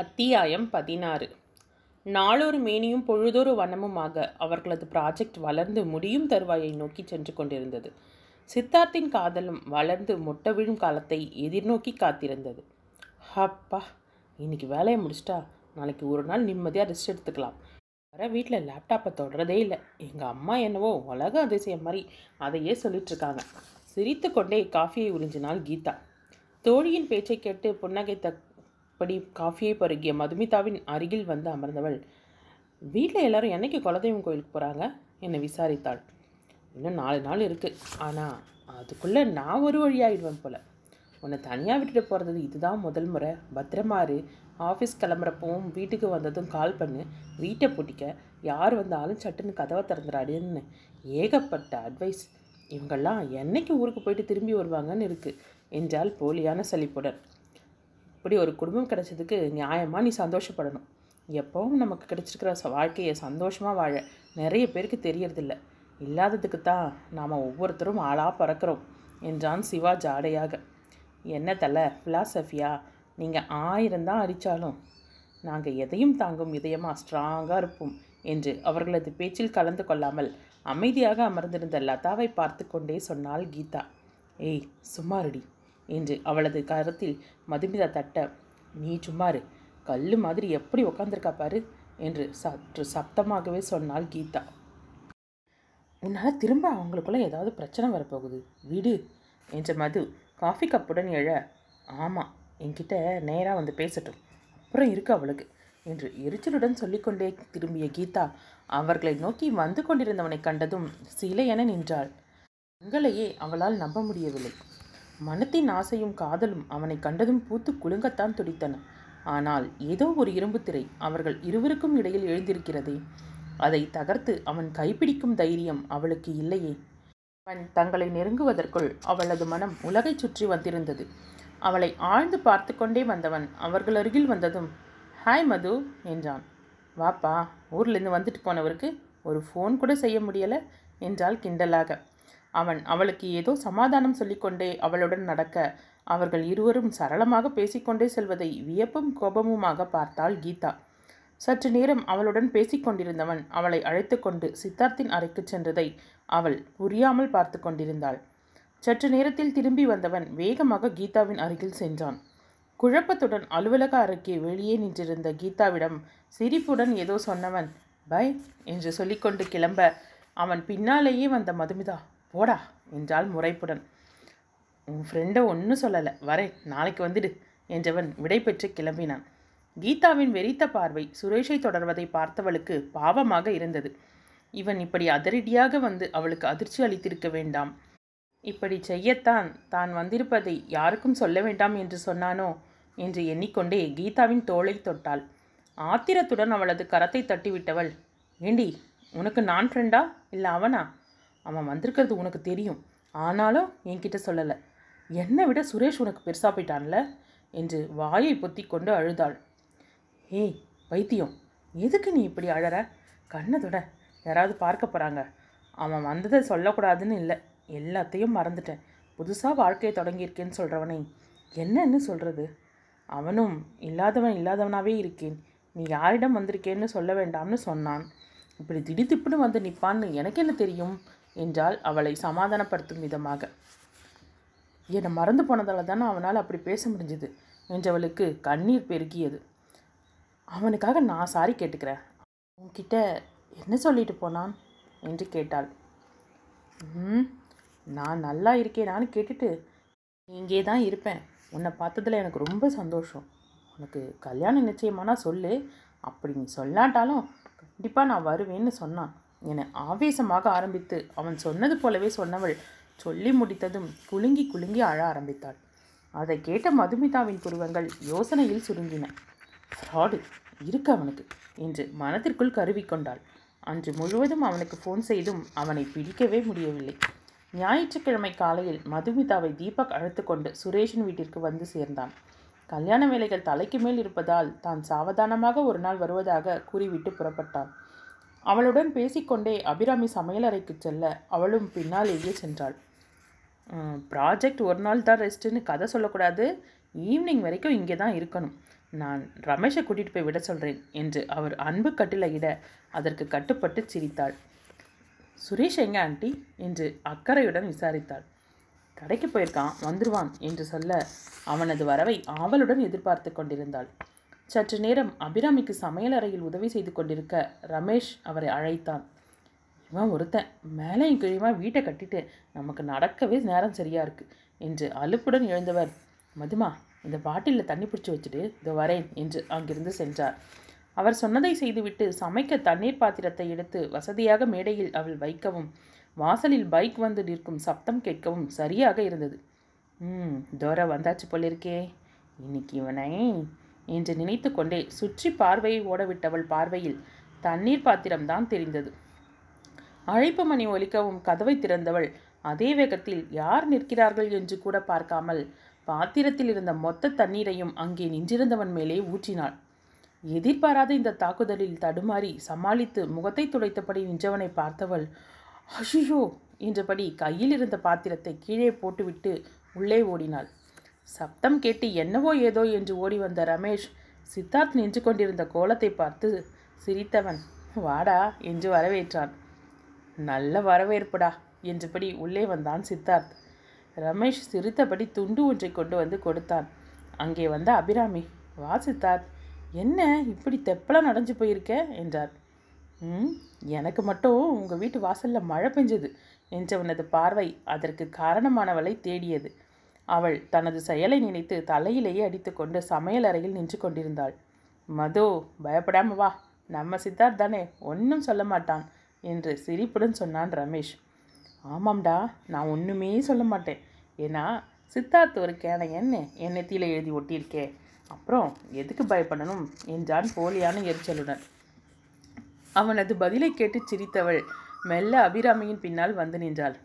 அத்தியாயம் பதினாறு. நாளொரு மேனியும் பொழுதொரு வனமுமாக அவர்களது ப்ராஜெக்ட் வளர்ந்து முடியும் தருவாயை நோக்கி சென்று கொண்டிருந்தது. சித்தார்த்தின் காதலும் வளர்ந்து மொட்டை விழும் காலத்தை எதிர்நோக்கி காத்திருந்தது. அப்பா இன்னைக்கு வேலையை முடிச்சிட்டா? நாளைக்கு ஒரு நாள் நிம்மதியாக ரெஸ்ட் எடுத்துக்கலாம். வர வீட்டில் லேப்டாப்பை தொடரதே இல்லை. எங்கள் அம்மா என்னவோ உலக அதிசயம் மாதிரி அதையே சொல்லிட்டுருக்காங்க சிரித்து கொண்டே காஃபியை உறிஞ்சினாள் கீதா. தோழியின் பேச்சை கேட்டு படி காஃபியை பருகிய மதுமிதாவின் அருகில் வந்து அமர்ந்தவள். வீட்டில் எல்லாரும் என்னைக்கு குலதெய்வம் கோயிலுக்கு போகிறாங்க என்னை விசாரித்தாள். இன்னும் நாலு நாள் இருக்குது ஆனால் அதுக்குள்ளே நான் ஒரு வழியாகிடுவேன் போல். உன்னை தனியாக விட்டுட்டு போகிறது இதுதான் முதல் முறை. பத்திரமாறு ஆஃபீஸ் கிளம்புறப்பவும் வீட்டுக்கு வந்ததும் கால் பண்ணு. வீட்டை பிடிக்க யார் வந்தாலும் சட்டுன்னு கதவை திறந்துடாடுன்னு ஏகப்பட்ட அட்வைஸ் இவங்கெல்லாம் என்னைக்கு ஊருக்கு போயிட்டு திரும்பி வருவாங்கன்னு இருக்குது என்றால் போலியான சலிப்புடன். இப்படி ஒரு குடும்பம் கிடைச்சதுக்கு நியாயமாக நீ சந்தோஷப்படணும். எப்பவும் நமக்கு கிடைச்சிருக்கிற ச- வாழ்க்கையை சந்தோஷமாக வாழ நிறைய பேருக்கு தெரியறதில்ல. இல்லாததுக்கு தான் நாம் ஒவ்வொருத்தரும் ஆளாக பறக்கிறோம் என்றான் சிவா ஜாடையாக. என்ன தலை ஃபிலாசபியா நீங்கள் ஆயிரம் தான் அடித்தாலும் நாங்கள் எதையும் தாங்கும் இதயமாக ஸ்ட்ராங்காக இருப்போம் என்று அவர்களது பேச்சில் கலந்து கொள்ளாமல் அமைதியாக அமர்ந்திருந்த லதாவை பார்த்து கொண்டே சொன்னாள் கீதா. ஏய் சும்மாருடி என்று அவளது கரத்தில் மதுமிதா தட்ட நீ சும்மாரு கல் மாதிரி எப்படி உக்காந்துருக்கா பாரு என்று சற்று சப்தமாகவே சொன்னாள் கீதா. உன்னால் திரும்ப அவங்களுக்குள்ள ஏதாவது பிரச்சனை வரப்போகுது விடு என்ற மது காஃபி கப்புடன் எழ ஆமாம் என்கிட்ட நேராக வந்து பேசட்டும் அப்புறம் இருக்கு அவளுக்கு என்று எரிச்சலுடன் சொல்லிக்கொண்டே திரும்பிய கீதா அவர்களை நோக்கி வந்து கொண்டிருந்தவனை கண்டதும் சிலை என நின்றாள். உங்களையே அவளால் நம்ப முடியவில்லை. மனத்தின் ஆசையும் காதலும் அவனை கண்டதும் பூத்து குலுங்கத்தான் துடித்தன. ஆனால் ஏதோ ஒரு இரும்பு திரை அவர்கள் இருவருக்கும் இடையில் எழுந்திருக்கிறதே. அதை தகர்த்து அவன் கைப்பிடிக்கும் தைரியம் அவளுக்கு இல்லையே. அவன் தங்களை நெருங்குவதற்குள் அவளது மனம் உலகைச் சுற்றி வந்திருந்தது. அவளை ஆழ்ந்து பார்த்து கொண்டே வந்தவன் அவர்கள் அருகில் வந்ததும் ஹாய் மது என்றான். வாப்பா ஊர்லேருந்து வந்துட்டு போனவருக்கு ஒரு ஃபோன் கூட செய்ய முடியலை என்றாள் கிண்டலாக. அவன் அவளுக்கு ஏதோ சமாதானம் சொல்லிக்கொண்டே அவளுடன் நடக்க அவர்கள் இருவரும் சரளமாக பேசிக்கொண்டே செல்வதை வியப்பும் கோபமுமாக பார்த்தாள் கீதா. சற்று நேரம் அவளுடன் பேசிக்கொண்டிருந்தவன் அவளை அழைத்து கொண்டு சித்தார்த்தின் அறைக்கு சென்றதை அவள் புரியாமல் பார்த்து கொண்டிருந்தாள். சற்று நேரத்தில் திரும்பி வந்தவன் வேகமாக கீதாவின் அருகில் சென்றான். குழப்பத்துடன் அலுவலக அறைக்கு வெளியே நின்றிருந்த கீதாவிடம் சிரிப்புடன் ஏதோ சொன்னவன் பை என்று சொல்லிக்கொண்டு கிளம்ப அவன் பின்னாலேயே வந்த மதுமிதா போடா என்றாள் முறைப்புடன். உன் ஃப்ரெண்டை ஒன்றும் சொல்லலை. வரேன் நாளைக்கு வந்துடு என்றவன் விடை பெற்று கிளம்பினான். கீதாவின் வெறித்த பார்வை சுரேஷை தொடர்வதை பார்த்தவளுக்கு பாவமாக இருந்தது. இவன் இப்படி அதிரடியாக வந்து அவளுக்கு அதிர்ச்சி அளித்திருக்க வேண்டாம். இப்படி செய்யத்தான் தான் வந்திருப்பதை யாருக்கும் சொல்ல வேண்டாம் என்று சொன்னானோ என்று எண்ணிக்கொண்டே கீதாவின் தோளை தொட்டாள். ஆத்திரத்துடன் அவளது கரத்தை தட்டிவிட்டவள் ஏண்டி உனக்கு நான் ஃப்ரெண்டா இல்லை அவனா? அவன் வந்திருக்கிறது உனக்கு தெரியும். ஆனாலும் என்கிட்ட சொல்லலை. என்னை விட சுரேஷ் உனக்கு பெருசாக போயிட்டான்ல? என்று வாயை பொத்தி கொண்டு அழுதாள். ஏய் பைத்தியம் எதுக்கு நீ இப்படி அழற? கண்ணை தொட யாராவது பார்க்க போகிறாங்க அவன் வந்ததை சொல்லக்கூடாதுன்னு இல்லை எல்லாத்தையும் மறந்துட்டேன். புதுசாக வாழ்க்கையை தொடங்கியிருக்கேன்னு சொல்கிறவனை என்னன்னு சொல்கிறது அவனும் இல்லாதவன் இல்லாதவனாகவே இருக்கேன். நீ யாரிடம் வந்திருக்கேன்னு சொல்ல வேண்டாம்னு சொன்னான். இப்படி திடுதிப்புன்னு வந்து நிற்பான்னு எனக்கு என்ன தெரியும்? என்றால் அவளை சமாதானப்படுத்தும் விதமாக. என்னை மறந்து போனதால் தானே அவனால் அப்படி பேச முடிஞ்சது என்றவளுக்கு கண்ணீர் பெருகியது. அவனுக்காக நான் சாரி கேட்டுக்கிறேன். உன்கிட்ட என்ன சொல்லிட்டு போனான்? என்று கேட்டாள். ம் நான் நல்லா இருக்கேனான்னு கேட்டுட்டு இங்கே தான் இருப்பேன். உன்னை பார்த்ததுல எனக்கு ரொம்ப சந்தோஷம். உனக்கு கல்யாணம் நிச்சயமானா சொல்லு. அப்படி நீ சொல்லாட்டாலும் கண்டிப்பாக நான் வருவேன்னு சொன்னான். என ஆவேசமாக ஆரம்பித்து அவன் சொன்னது போலவே சொன்னவள் சொல்லி முடித்ததும் குலுங்கி குலுங்கி அழ ஆரம்பித்தாள். அதை கேட்ட மதுமிதாவின் புருவங்கள் யோசனையில் சுருங்கின. ஃப்ராடு இருக்கு அவனுக்கு என்று மனதிற்குள் கருவிக்கொண்டாள் அன்று முழுவதும் அவனுக்கு ஃபோன் செய்தும் அவனை பிடிக்கவே முடியவில்லை. ஞாயிற்றுக்கிழமை காலையில் மதுமிதாவை தீபக் அழைத்து கொண்டு சுரேஷின் வீட்டிற்கு வந்து சேர்ந்தான். கல்யாண வேலைகள் தலைக்கு மேல் இருப்பதால் தான் சாவதானமாக ஒரு நாள் வருவதாக கூறிவிட்டு புறப்பட்டான். அவளுடன் பேசிக்கொண்டே அபிராமி சமையலறைக்கு செல்ல அவளும் பின்னாலேயே சென்றாள். ப்ராஜெக்ட் ஒரு நாள் தான் ரெஸ்ட்டுன்னு கதை சொல்லக்கூடாது. ஈவினிங் வரைக்கும் இங்கே தான் இருக்கணும். நான் ரமேஷை கூட்டிகிட்டு போய் விட சொல்கிறேன் என்று அவர் அன்பு கட்டிலையிட அதற்கு கட்டுப்பட்டு சிரித்தாள். சுரேஷ் எங்க ஆண்டி? என்று அக்கறையுடன் விசாரித்தாள். கடைக்கு போயிருக்கான் வந்துடுவான் என்று சொல்ல அவனது வரவை ஆவலுடன் எதிர்பார்த்து கொண்டிருந்தாள். சற்று நேரம் அபிராமிக்கு சமையலறையில் உதவி செய்து கொண்டிருக்க ரமேஷ் அவரை அழைத்தான். இவன் ஒருத்தன். மேலேயும் கீழுமா வீட்டை கட்டிட்டு நமக்கு நடக்கவே நேரம் சரியா இருக்கு என்று அலுப்புடன் எழுந்தவர். மதுமா இந்த பாட்டிலில் தண்ணி பிடிச்சி வச்சுட்டு இதோ வரேன் என்று அங்கிருந்து சென்றார். அவர் சொன்னதை செய்துவிட்டு சமைக்க தண்ணீர் பாத்திரத்தை எடுத்து வசதியாக மேடையில் அவள் வைக்கவும் வாசலில் பைக் வந்து நிற்கும் சப்தம் கேட்கவும் சரியாக இருந்தது. ம் தோரா வந்தாச்சு போலிருக்கே. இன்னைக்கு இவனை என்று நினைத்து கொண்டே சுற்றி பார்வையை ஓடவிட்டவள் பார்வையில் தண்ணீர் பாத்திரம்தான் தெரிந்தது. அழைப்பு மணி ஒலிக்கவும் கதவை திறந்தவள் அதே வேகத்தில் யார் நிற்கிறார்கள் என்று கூட பார்க்காமல் பாத்திரத்தில் இருந்த மொத்த தண்ணீரையும் அங்கே நின்றிருந்தவன் மேலே ஊற்றினாள். எதிர்பாராத இந்த தாக்குதலில் தடுமாறி சமாளித்து முகத்தை துடைத்தபடி நின்றவனை பார்த்தவள் அஷியோ என்றபடி கையில் இருந்த பாத்திரத்தை கீழே போட்டுவிட்டு உள்ளே ஓடினாள். சப்தம் கேட்டு என்னவோ ஏதோ என்று ஓடி வந்த ரமேஷ் சித்தார்த் நின்று கொண்டிருந்த கோலத்தை பார்த்து சிரித்தவன் வாடா என்று வரவேற்றான். நல்ல வரவேற்புடா என்றபடி உள்ளே வந்தான் சித்தார்த். ரமேஷ் சிரித்தபடி துண்டு ஒன்றை கொண்டு வந்து கொடுத்தான். அங்கே வந்த அபிராமி வா சித்தார்த். என்ன இப்படி தெப்பலாம் நடைஞ்சு போயிருக்க? என்றார். ம் எனக்கு மட்டும் உங்கள் வீட்டு வாசலில் மழை பெஞ்சது என்றவனது பார்வை அதற்கு காரணமானவளை தேடியது. அவள் தனது செயலை நினைத்து தலையிலேயே அடித்துக்கொண்டு சமையல் அறையில் நின்று கொண்டிருந்தாள். மது பயப்படாம வா. நம்ம சித்தார்த் தானே ஒன்றும் சொல்ல மாட்டான் என்று சிரிப்புடன் சொன்னான் ரமேஷ். ஆமாம்டா நான் ஒன்றுமே சொல்ல மாட்டேன். ஏன்னா சித்தார்த் ஒரு கேனையன்னு என் நெத்தியில் எழுதி ஒட்டியிருக்கே. அப்புறம் எதுக்கு பயப்படணும் என்றான் போலியான எரிச்சலுடன். அவனது பதிலை கேட்டு சிரித்தவள் மெல்ல அபிராமியின் பின்னால் வந்து நின்றாள்.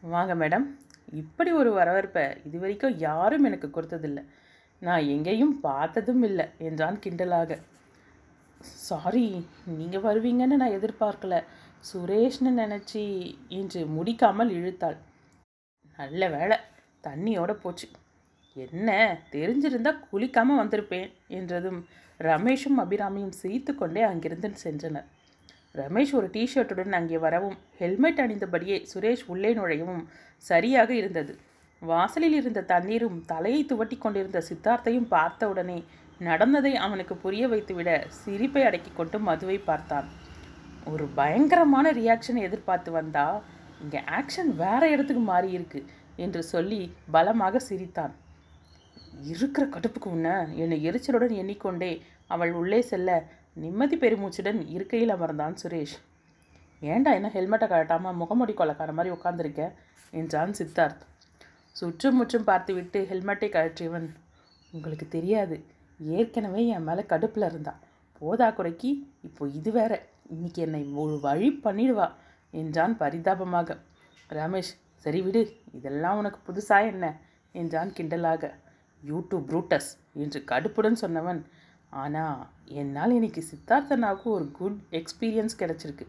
வாங்க மேடம் இப்படி ஒரு வரவேற்பை இதுவரைக்கும் யாரும் எனக்கு கொடுத்ததில்லை. நான் எங்கேயும் பார்த்ததும் இல்லை என்றான் கிண்டலாக. சாரி நீங்கள் வருவீங்கன்னு நான் எதிர்பார்க்கல. சுரேஷ்னு நினச்சி என்று முடிக்காமல் இழுத்தாள். நல்ல வேளை தண்ணியோட போச்சு. என்ன தெரிஞ்சிருந்தால் குளிக்காமல் வந்திருப்பேன் என்றதும் ரமேஷும் அபிராமியும் சிரித்து கொண்டே அங்கிருந்து சென்றனர். ரமேஷ் ஒரு டிஷர்ட்டுடன் அங்கே வரவும் ஹெல்மெட் அணிந்தபடியே சுரேஷ் உள்ளே நுழையவும் சரியாக இருந்தது. வாசலில் இருந்த தண்ணீரும் தலையை துவட்டி கொண்டிருந்த சித்தார்த்தையும் பார்த்தவுடனே நடந்ததை அவனுக்கு புரிய வைத்துவிட சிரிப்பை அடக்கி கொண்டு மதுவை பார்த்தான். ஒரு பயங்கரமான ரியாக்ஷனை எதிர்பார்த்து வந்தா இங்கே ஆக்ஷன் வேற இடத்துக்கு மாறியிருக்கு என்று சொல்லி பலமாக சிரித்தான். இருக்கிற கடுப்புக்கு உன்ன என்னை எரிச்சலுடன் எண்ணிக்கொண்டே அவள் உள்ளே செல்ல நிம்மதி பெருமூச்சுடன் இருக்கையில் அமர்ந்தான் சுரேஷ். ஏண்டா என்ன ஹெல்மெட்டை கழட்டாமல் முகமுடி கொலக்கார மாதிரி உட்காந்துருக்க என்றான் சித்தார்த். சுற்றும் முற்றும் பார்த்துவிட்டு ஹெல்மெட்டை கழற்றியவன். உங்களுக்கு தெரியாது. ஏற்கனவே என் மேலே கடுப்பில் இருந்தான் போதா குறைக்கு இப்போ இது வேற. இன்னைக்கு என்னை ஒரு வழி பண்ணிடுவா என்றான் பரிதாபமாக. ரமேஷ் சரி விடு. இதெல்லாம் உனக்கு புதுசா என்ன? என்றான் கிண்டலாக. யூடியூப் ப்ரூட்டஸ் என்று கடுப்புடன் சொன்னவன். ஆனால் என்னால் இன்றைக்கி சித்தார்த்தனாவுக்கு ஒரு குட் எக்ஸ்பீரியன்ஸ் கிடைச்சிருக்கு.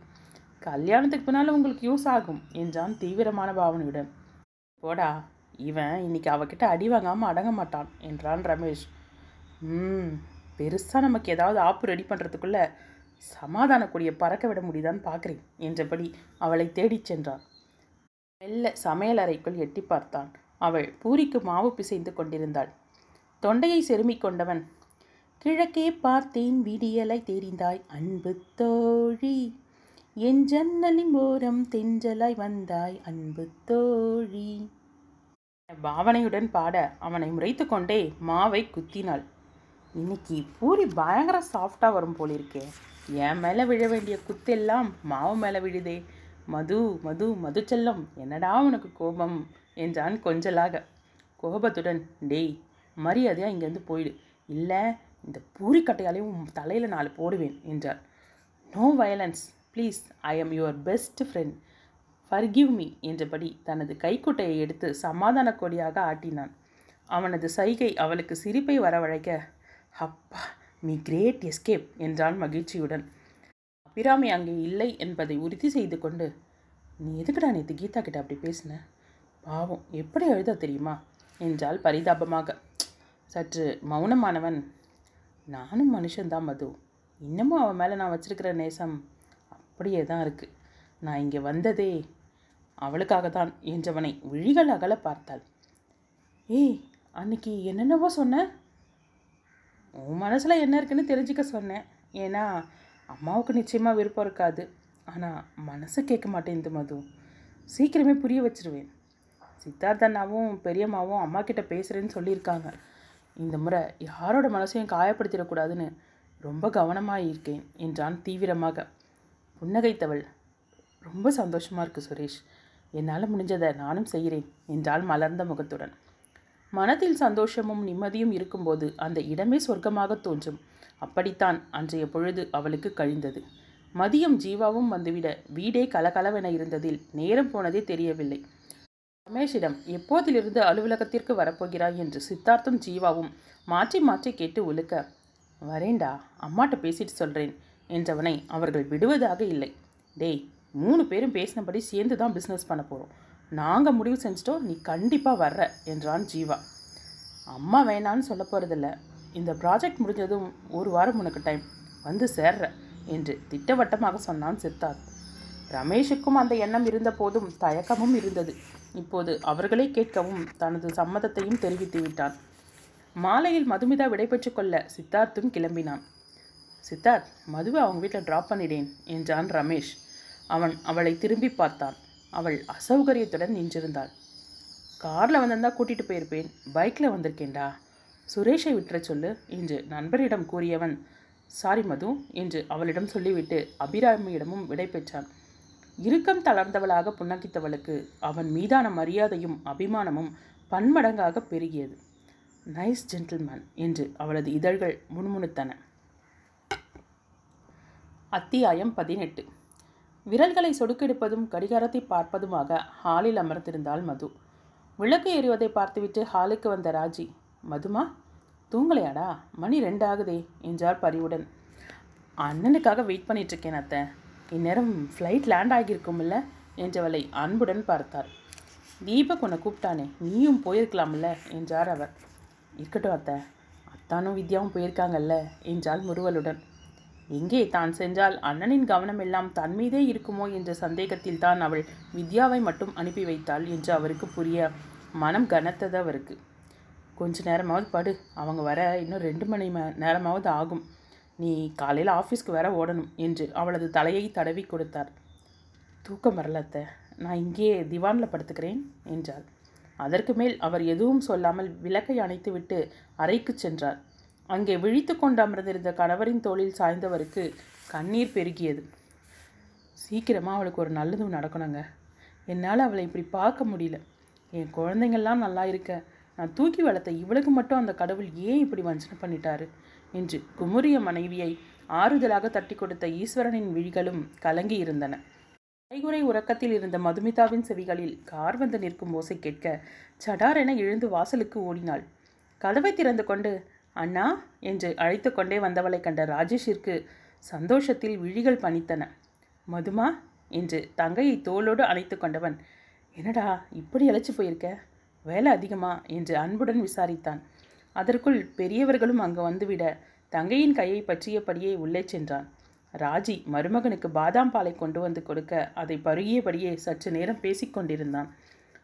கல்யாணத்துக்கு பின்னால் உங்களுக்கு யூஸ் ஆகும் என்றான் தீவிரமான பாவனையுடன். போடா இவன் இன்னைக்கு அவகிட்ட அடி வாங்காமல் அடங்க மாட்டான் என்றான் ரமேஷ். ம் பெருசாக நமக்கு ஏதாவது ஆப்பு ரெடி பண்ணுறதுக்குள்ளே சமாதானக்கூடிய பறக்க விட முடியுதான்னு பார்க்குறேன் என்றபடி அவளை தேடிச் சென்றான். மெல்ல சமையல் அறைக்குள் எட்டி பார்த்தான். அவள் பூரிக்கு மாவு பிசைந்து கொண்டிருந்தாள். தொண்டையை செருமிக் கொண்டவன் கிழக்கே பார்த்தேன் விடியலை தெரிந்தாய் அன்பு தோழி. என் ஜன்னலின் ஓரம் தெஞ்சலாய் வந்தாய் அன்பு தோழி. பாவனையுடன் பாட அவனை முறைத்து கொண்டே மாவை குத்தினாள். இன்னைக்கு பூரி பயங்கர சாஃப்டாக வரும் போலிருக்கே என் மேலே விழ வேண்டிய குத்தெல்லாம் மாவு மேலே விழுதே. மது மது மது செல்லம் என்னடா உனக்கு கோபம்? என்றான் கொஞ்சலாக. கோபத்துடன் டேய் மரியாதையாக இங்கேருந்து போயிடு. இல்லை இந்த பூரிக்கட்டையாலையும் உன் தலையில் நாலு போடுவேன் என்றார் no violence please I am your best friend forgive me என்றபடி தனது கைக்குட்டையை எடுத்து சமாதான கொடியாக ஆட்டினான். அவனது சைகை அவளுக்கு சிரிப்பை வரவழைக்க அப்பா மீ கிரேட் எஸ்கேப் என்றான் மகிழ்ச்சியுடன். அபிராமி அங்கே இல்லை என்பதை உறுதி செய்து கொண்டு நீ எதுக்குடா நேற்று கீதா கிட்ட அப்படி பேசின? பாவம் எப்படி எழுத தெரியுமா? என்றால் பரிதாபமாக. சற்று மௌனமானவன் நானும் மனுஷன்தான் மது. இன்னமும் அவன் மேலே நான் வச்சிருக்கிற நேசம் அப்படியே தான் இருக்குது நான் இங்கே வந்ததே அவளுக்காக தான் என்றவனை விழிகள் அகல பார்த்தாள். ஏய் அன்னைக்கு என்னென்னவோ சொன்ன? உன் மனசில் என்ன இருக்குன்னு தெரிஞ்சுக்க சொன்னேன். ஏன்னா அம்மாவுக்கு நிச்சயமாக விருப்பம் இருக்காது. ஆனால் மனசு கேட்க மாட்டேங்குது மது. சீக்கிரமே புரிய வச்சிருவேன். சித்தார்த்தண்ணாவும் பெரியம்மாவும் அம்மா கிட்ட பேசுகிறேன்னு சொல்லியிருக்காங்க. இந்த முறை யாரோட மனசையும் காயப்படுத்திடக்கூடாதுன்னு ரொம்ப கவனமாக இருக்கேன் என்றான் தீவிரமாக. புன்னகைத்தவள். ரொம்ப சந்தோஷமாக இருக்கு சுரேஷ். என்னால் முடிஞ்சதை நானும் செய்கிறேன் என்றாள் மலர்ந்த முகத்துடன். மனதில் சந்தோஷமும் நிம்மதியும் இருக்கும்போது அந்த இடமே சொர்க்கமாக தோன்றும். அப்படித்தான் அன்றைய பொழுது அவளுக்கு கழிந்தது. மதியம் ஜீவாவும் வந்துவிட வீடே கலகலவென இருந்ததில் நேரம் போனதே தெரியவில்லை. ரமேஷிடம் எப்போதிலிருந்து அலுவலகத்திற்கு வரப்போகிறாய்? என்று சித்தார்த்தும் ஜீவாவும் மாற்றி மாற்றி கேட்டு உழுக்க வரேண்டா அம்மாட்ட பேசிட்டு சொல்கிறேன் என்றவனை அவர்கள் விடுவதாக இல்லை. டேய் மூணு பேரும் பேசினபடி சேர்ந்து தான் பிஸ்னஸ் பண்ண போகிறோம் நாங்கள் முடிவு செஞ்சிட்டோம் நீ கண்டிப்பாக வர்ற என்றான் ஜீவா. அம்மா வேணான்னு சொல்ல போகிறதில்ல இந்த ப்ராஜெக்ட் முடிஞ்சதும் ஒரு வாரம் உனக்கு டைம் வந்து சேர்ற என்று திட்டவட்டமாக சொன்னான் சித்தார்த். ரமேஷுக்கும் அந்த எண்ணம் இருந்த போதும் தயக்கமும் இருந்தது. இப்போது அவர்களே கேட்கவும் தனது சம்மதத்தையும் தெரிவித்து விட்டான் மாலையில் மதுமிதா விடைபெற்று கொள்ள சித்தார்த்தும் கிளம்பினான். சித்தார்த் மதுவை அவங்க வீட்டில் ட்ராப் பண்ணிடேன் என்றான் ரமேஷ். அவன் அவளை திரும்பி பார்த்தான். அவள் அசௌகரியத்துடன் நின்றிருந்தாள். காரில் வந்திருந்தா கூட்டிகிட்டு போயிருப்பேன். பைக்கில் வந்திருக்கேன்டா. சுரேஷை விட்டுற சொல்லு என்று நண்பரிடம் கூறியவன் சாரி மது என்று அவளிடம் சொல்லிவிட்டு அபிராமியிடமும் விடை பெற்றான். இறுக்கம் தளர்ந்தவளாக புன்னகித்தவளுக்கு அவன் மீதான மரியாதையும் அபிமானமும் பன்மடங்காக பெருகியது. நைஸ் ஜென்டில்மேன் என்று அவளது இதழ்கள் முணுமுணுத்தன. அத்தியாயம் பதினெட்டு. விரல்களை சொடுக்கெடுப்பதும் கடிகாரத்தை பார்ப்பதுமாக ஹாலில் அமர்ந்திருந்தாள் மது. விளக்கு எறிவதை பார்த்துவிட்டு ஹாலுக்கு வந்த ராஜி மதுமா தூங்கலையாடா? மணி ரெண்டாகுதே என்றார் பரிவுடன். அண்ணனுக்காக வெயிட் பண்ணிட்டு இருக்கேன் அத்தை. இந்நேரம் ஃப்ளைட் லேண்ட் ஆகியிருக்கும்ல என்றவளை அன்புடன் பார்த்தார். தீபக் உன்னை கூப்பிட்டானே நீயும் போயிருக்கலாம்ல என்றார் அவர். இருக்கட்டும் அத்தை அத்தானும் வித்யாவும் போயிருக்காங்கல்ல என்றாள் முருவலுடன் எங்கே தான் சென்றால் அண்ணனின் கவனம் எல்லாம் தன் மீதே இருக்குமோ என்ற சந்தேகத்தில் தான் அவள் வித்யாவை மட்டும் அனுப்பி வைத்தாள் என்று அவருக்கு புரிய மனம் கனத்தது அவருக்கு. கொஞ்ச நேரமாவது படு அவங்க வர இன்னும் ரெண்டு மணி நேரமாவது ஆகும் நீ காலையில் ஆஃபீஸ்க்கு வேற ஓடணும் என்று அவளது தலையை தடவி கொடுத்தார். தூக்கம் வரலத்த நான் இங்கே திவானில் படுத்துக்கிறேன் என்றார் அதற்கு மேல் அவர் எதுவும் சொல்லாமல் விளக்கை அணைத்துவிட்டு அறைக்கு சென்றார். அங்கே விழித்து கொண்டு அமர்ந்திருந்த கணவரின் தோளில் சாய்ந்தவருக்கு கண்ணீர் பெருகியது. சீக்கிரமாக அவளுக்கு ஒரு நல்லதும் நடக்கணுங்க. என்னால் அவளை இப்படி பார்க்க முடியல. என் குழந்தைங்கள்லாம் நல்லா இருக்க. நான் தூக்கி வளர்த்த இவளுக்கு மட்டும் அந்த கடவுள் ஏன் இப்படி வஞ்சனை பண்ணிட்டாரு? என்று குமுறிய மனைவியை ஆறுதலாக தட்டி கொடுத்த ஈஸ்வரனின் விழிகளும் கலங்கி இருந்தன. கைகுறை உறக்கத்தில் இருந்த மதுமிதாவின் செவிகளில் கார் வந்து நிற்கும் ஓசை கேட்க சடாரென எழுந்து வாசலுக்கு ஓடினாள். கதவை திறந்து கொண்டு அண்ணா என்று அழைத்து கொண்டே வந்தவளை கண்ட ராஜேஷிற்கு சந்தோஷத்தில் விழிகள் பணித்தன மதுமா என்று தங்கையை தோளோடு அழைத்து கொண்டவன் என்னடா இப்படி அழைச்சி போயிருக்க? வேலை அதிகமா என்று அன்புடன் விசாரித்தான். அதற்குள் பெரியவர்களும் அங்கு வந்துவிட தங்கையின் கையை பற்றியபடியே உள்ளே சென்றான். ராஜி மருமகனுக்கு பாதாம் பாலை கொண்டு வந்து கொடுக்க அதை பருகியபடியே சற்று நேரம் பேசிக்கொண்டிருந்தான்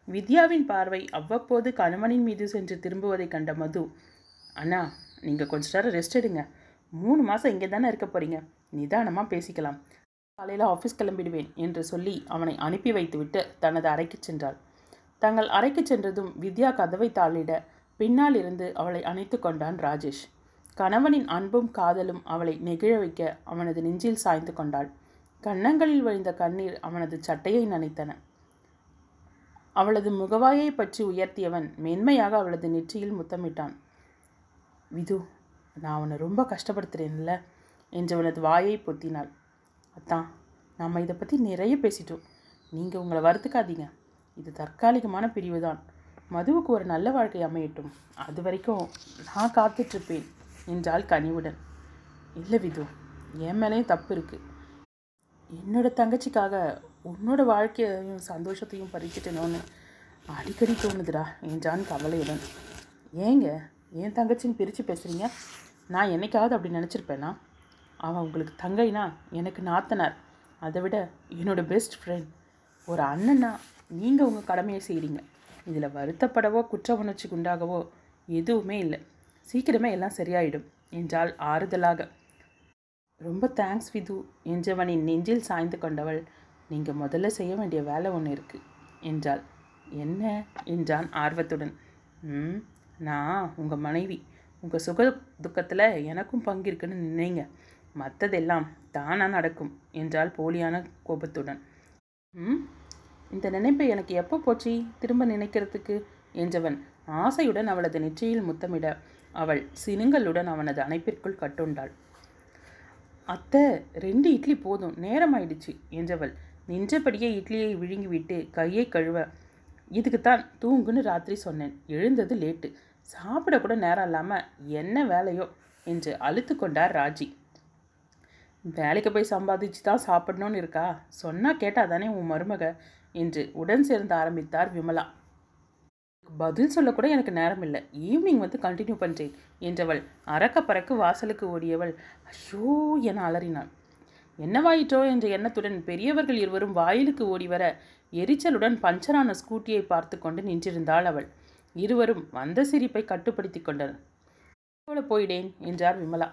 வித்யாவின் பார்வை அவ்வப்போது கணவனின் மீது சென்று திரும்புவதை கண்ட மது அண்ணா நீங்கள் கொஞ்ச நேரம் ரெஸ்ட் எடுங்க. மூணு மாதம் இங்கே தானே இருக்க போகிறீங்க நிதானமாக பேசிக்கலாம். காலையில் ஆஃபீஸ் கிளம்பிடுவேன் என்று சொல்லி அவனை அனுப்பி வைத்துவிட்டு தனது அறைக்கு சென்றாள். தங்கள் அறைக்கு சென்றதும் வித்யா கதவை தாளிட பின்னால் இருந்து அவளை அணைத்து கொண்டான் ராஜேஷ். கணவனின் அன்பும் காதலும் அவளை நெகிழ வைக்க அவனது நெஞ்சில் சாய்ந்து கொண்டாள். கன்னங்களில் வழிந்த கண்ணீர் அவனது சட்டையை நனைத்தன. அவளது முகவாயை பற்றி உயர்த்தியவன் மென்மையாக அவளது நெற்றியில் முத்தமிட்டான். விது நான் அவனை ரொம்ப கஷ்டப்படுத்துகிறேன்ல என்றவனது வாயை பொத்தினாள். அத்தான் நாம் இதை பற்றி நிறைய பேசிட்டோம். நீங்கள் உங்களை வருத்துக்காதீங்க. இது தற்காலிகமான பிரிவு தான் மதுவுக்கு ஒரு நல்ல வாழ்க்கை அமையட்டும். அது வரைக்கும் நான் காத்துட்ருப்பேன் என்றாள் கனிவுடன். இல்லை விது என் மேலேயும் தப்பு இருக்குது என்னோட தங்கச்சிக்காக உன்னோட வாழ்க்கையையும் சந்தோஷத்தையும் பறிச்சிட்டேனோன்னு அடிக்கடி தோணுதுடா என்றான் கவலையுடன். ஏங்க என் தங்கச்சின்னு பிரித்து பேசுகிறீங்க நான் என்னைக்காவது அப்படி நினச்சிருப்பேனா? அவன் உங்களுக்கு தங்கைனா எனக்கு நாத்தனார். அதை விட என்னோடய பெஸ்ட் ஃப்ரெண்ட் ஒரு அண்ணனா நீங்கள் உங்கள் கடமையை செய்கிறீங்க இதில் வருத்தப்படவோ குற்ற உணர்ச்சிக்கு உண்டாகவோ எதுவுமே இல்லை. சீக்கிரமே எல்லாம் சரியாயிடும். என்றால் ஆறுதலாக. ரொம்ப தேங்க்ஸ் விது. என்றவனின் நெஞ்சில் சாய்ந்து கொண்டவள் நீங்கள் முதல்ல செய்ய வேண்டிய வேலை ஒன்று இருக்குது என்றாள். என்ன? என்றான் ஆர்வத்துடன். ம் நான் உங்கள் மனைவி. உங்கள் சுக துக்கத்தில் எனக்கும் பங்கு இருக்குன்னு நினைங்க. மற்றதெல்லாம் தானாக நடக்கும் என்றால் போலியான கோபத்துடன். ம் இந்த நினைப்பை எனக்கு எப்போ போச்சு? திரும்ப நினைக்கிறதுக்கு? என்றவன் ஆசையுடன் அவளது நெற்றியில் முத்தமிட அவள் சினுங்களுடன் அவனது அணைப்பிற்குள் கட்டுண்டாள். அத்தை ரெண்டு இட்லி போதும் நேரம் ஆயிடுச்சு என்றவள் நின்றபடியே இட்லியை விழுங்கிவிட்டு கையை கழுவ இதுக்குத்தான் தூங்குன்னு ராத்திரி சொன்னேன். எழுந்தது லேட்டு. சாப்பிட கூட நேரம் இல்லாமல் என்ன வேலையோ? என்று அழுத்து கொண்டார் ராஜி. வேலைக்கு போய் சம்பாதிச்சு தான் சாப்பிடணும்னு இருக்கா? சொன்னால் கேட்டால் தானே உன் மருமக. என்று உடன் சேர்ந்து ஆரம்பித்தார் விமலா. பதில் சொல்லக்கூட எனக்கு நேரம் இல்லை ஈவினிங் வந்து கண்டினியூ பண்ணுறேன் என்றவள் அறக்க பறக்கு வாசலுக்கு ஓடியவள். ஐயோ என அலறினாள். என்னவாயிற்றோ என்ற எண்ணத்துடன் பெரியவர்கள் இருவரும் வாயிலுக்கு ஓடி வர எரிச்சலுடன் பஞ்சரான ஸ்கூட்டியை பார்த்து கொண்டு நின்றிருந்தாள் அவள். இருவரும் வந்த சிரிப்பை கட்டுப்படுத்தி கொண்டனர். போல போயிடேன் என்றார் விமலா.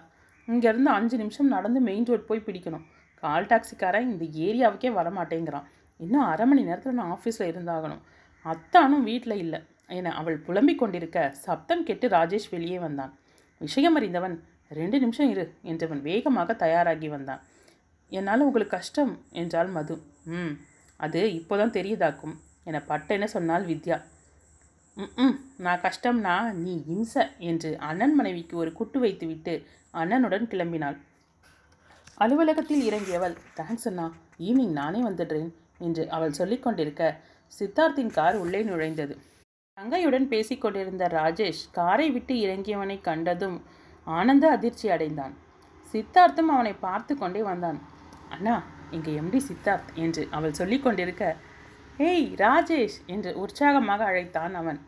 இங்கேருந்து அஞ்சு நிமிஷம் நடந்து மெயின் ரோட் போய் பிடிக்கணும். கால் டாக்ஸிக்காரன் இந்த ஏரியாவுக்கே வரமாட்டேங்கிறான். இன்னும் அரை மணி நேரத்தில் நான் ஆஃபீஸில் இருந்தாகணும். அத்தானும் வீட்டில் இல்லை. என அவள் புலம்பிக் கொண்டிருக்க சப்தம் கெட்டு ராஜேஷ் வெளியே வந்தான். விஷயம் அறிந்தவன் ரெண்டு நிமிஷம் இரு என்றவன் வேகமாக தயாராகி வந்தான். என்னால் உங்களுக்கு கஷ்டம் என்றால் மது. ம் அது இப்போதான் தெரியுதாக்கும் என பட்டென சொன்னாள் வித்யா. ம் நான் கஷ்டம்னா நீ இம்ச என்று அண்ணன் மனைவிக்கு ஒரு குட்டு வைத்துவிட்டு அண்ணனுடன் கிளம்பினாள். அலுவலகத்தில் இறங்கியவள் தேங்க்ஸ் அண்ணா ஈவினிங் நானே வந்துடுறேன். என்று அவள் சொல்லிக்கொண்டிருக்க சித்தார்த்தின் கார் உள்ளே நுழைந்தது. தங்கையுடன் பேசிக்கொண்டிருந்த ராஜேஷ் காரை விட்டு இறங்கியவனை கண்டதும் ஆனந்த அதிர்ச்சி அடைந்தான். சித்தார்த்தும் அவனை பார்த்து கொண்டே வந்தான். அண்ணா இங்கே எம்டி சித்தார்த் என்று அவள் சொல்லிக்கொண்டிருக்க ஹேய் ராஜேஷ் என்று உற்சாகமாக அழைத்தான் அவன்.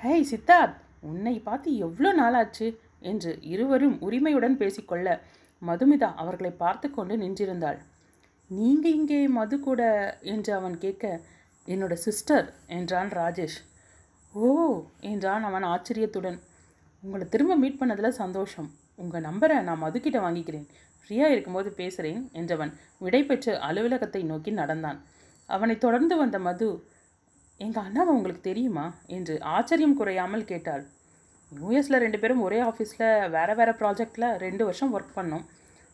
ஹேய் சித்தார்த் உன்னை பார்த்து எவ்வளோ நாளாச்சு என்று இருவரும் உரிமையுடன் பேசிக்கொள்ள மதுமிதா அவர்களை பார்த்து கொண்டு நின்றிருந்தாள். நீங்கள் இங்கே மது கூட என்று அவன் கேட்க என்னோட சிஸ்டர் என்றான் ராஜேஷ். ஓ என்றான் அவன் ஆச்சரியத்துடன். உங்களை திரும்ப மீட் பண்ணதில் சந்தோஷம். உங்கள் நம்பரை நான் மதுக்கிட்ட வாங்கிக்கிறேன். ஃப்ரீயாக இருக்கும்போது பேசுகிறேன் என்றவன் விடைபெற்று அலுவலகத்தை நோக்கி நடந்தான். அவனை தொடர்ந்து வந்த மது எங்கள் அண்ணாவை உங்களுக்கு தெரியுமா? என்று ஆச்சரியம் குறையாமல் கேட்டாள். யூஎஸில் ரெண்டு பேரும் ஒரே ஆஃபீஸில் வேறு வேறு ப்ராஜெக்டில் ரெண்டு வருஷம் ஒர்க் பண்ணோம்.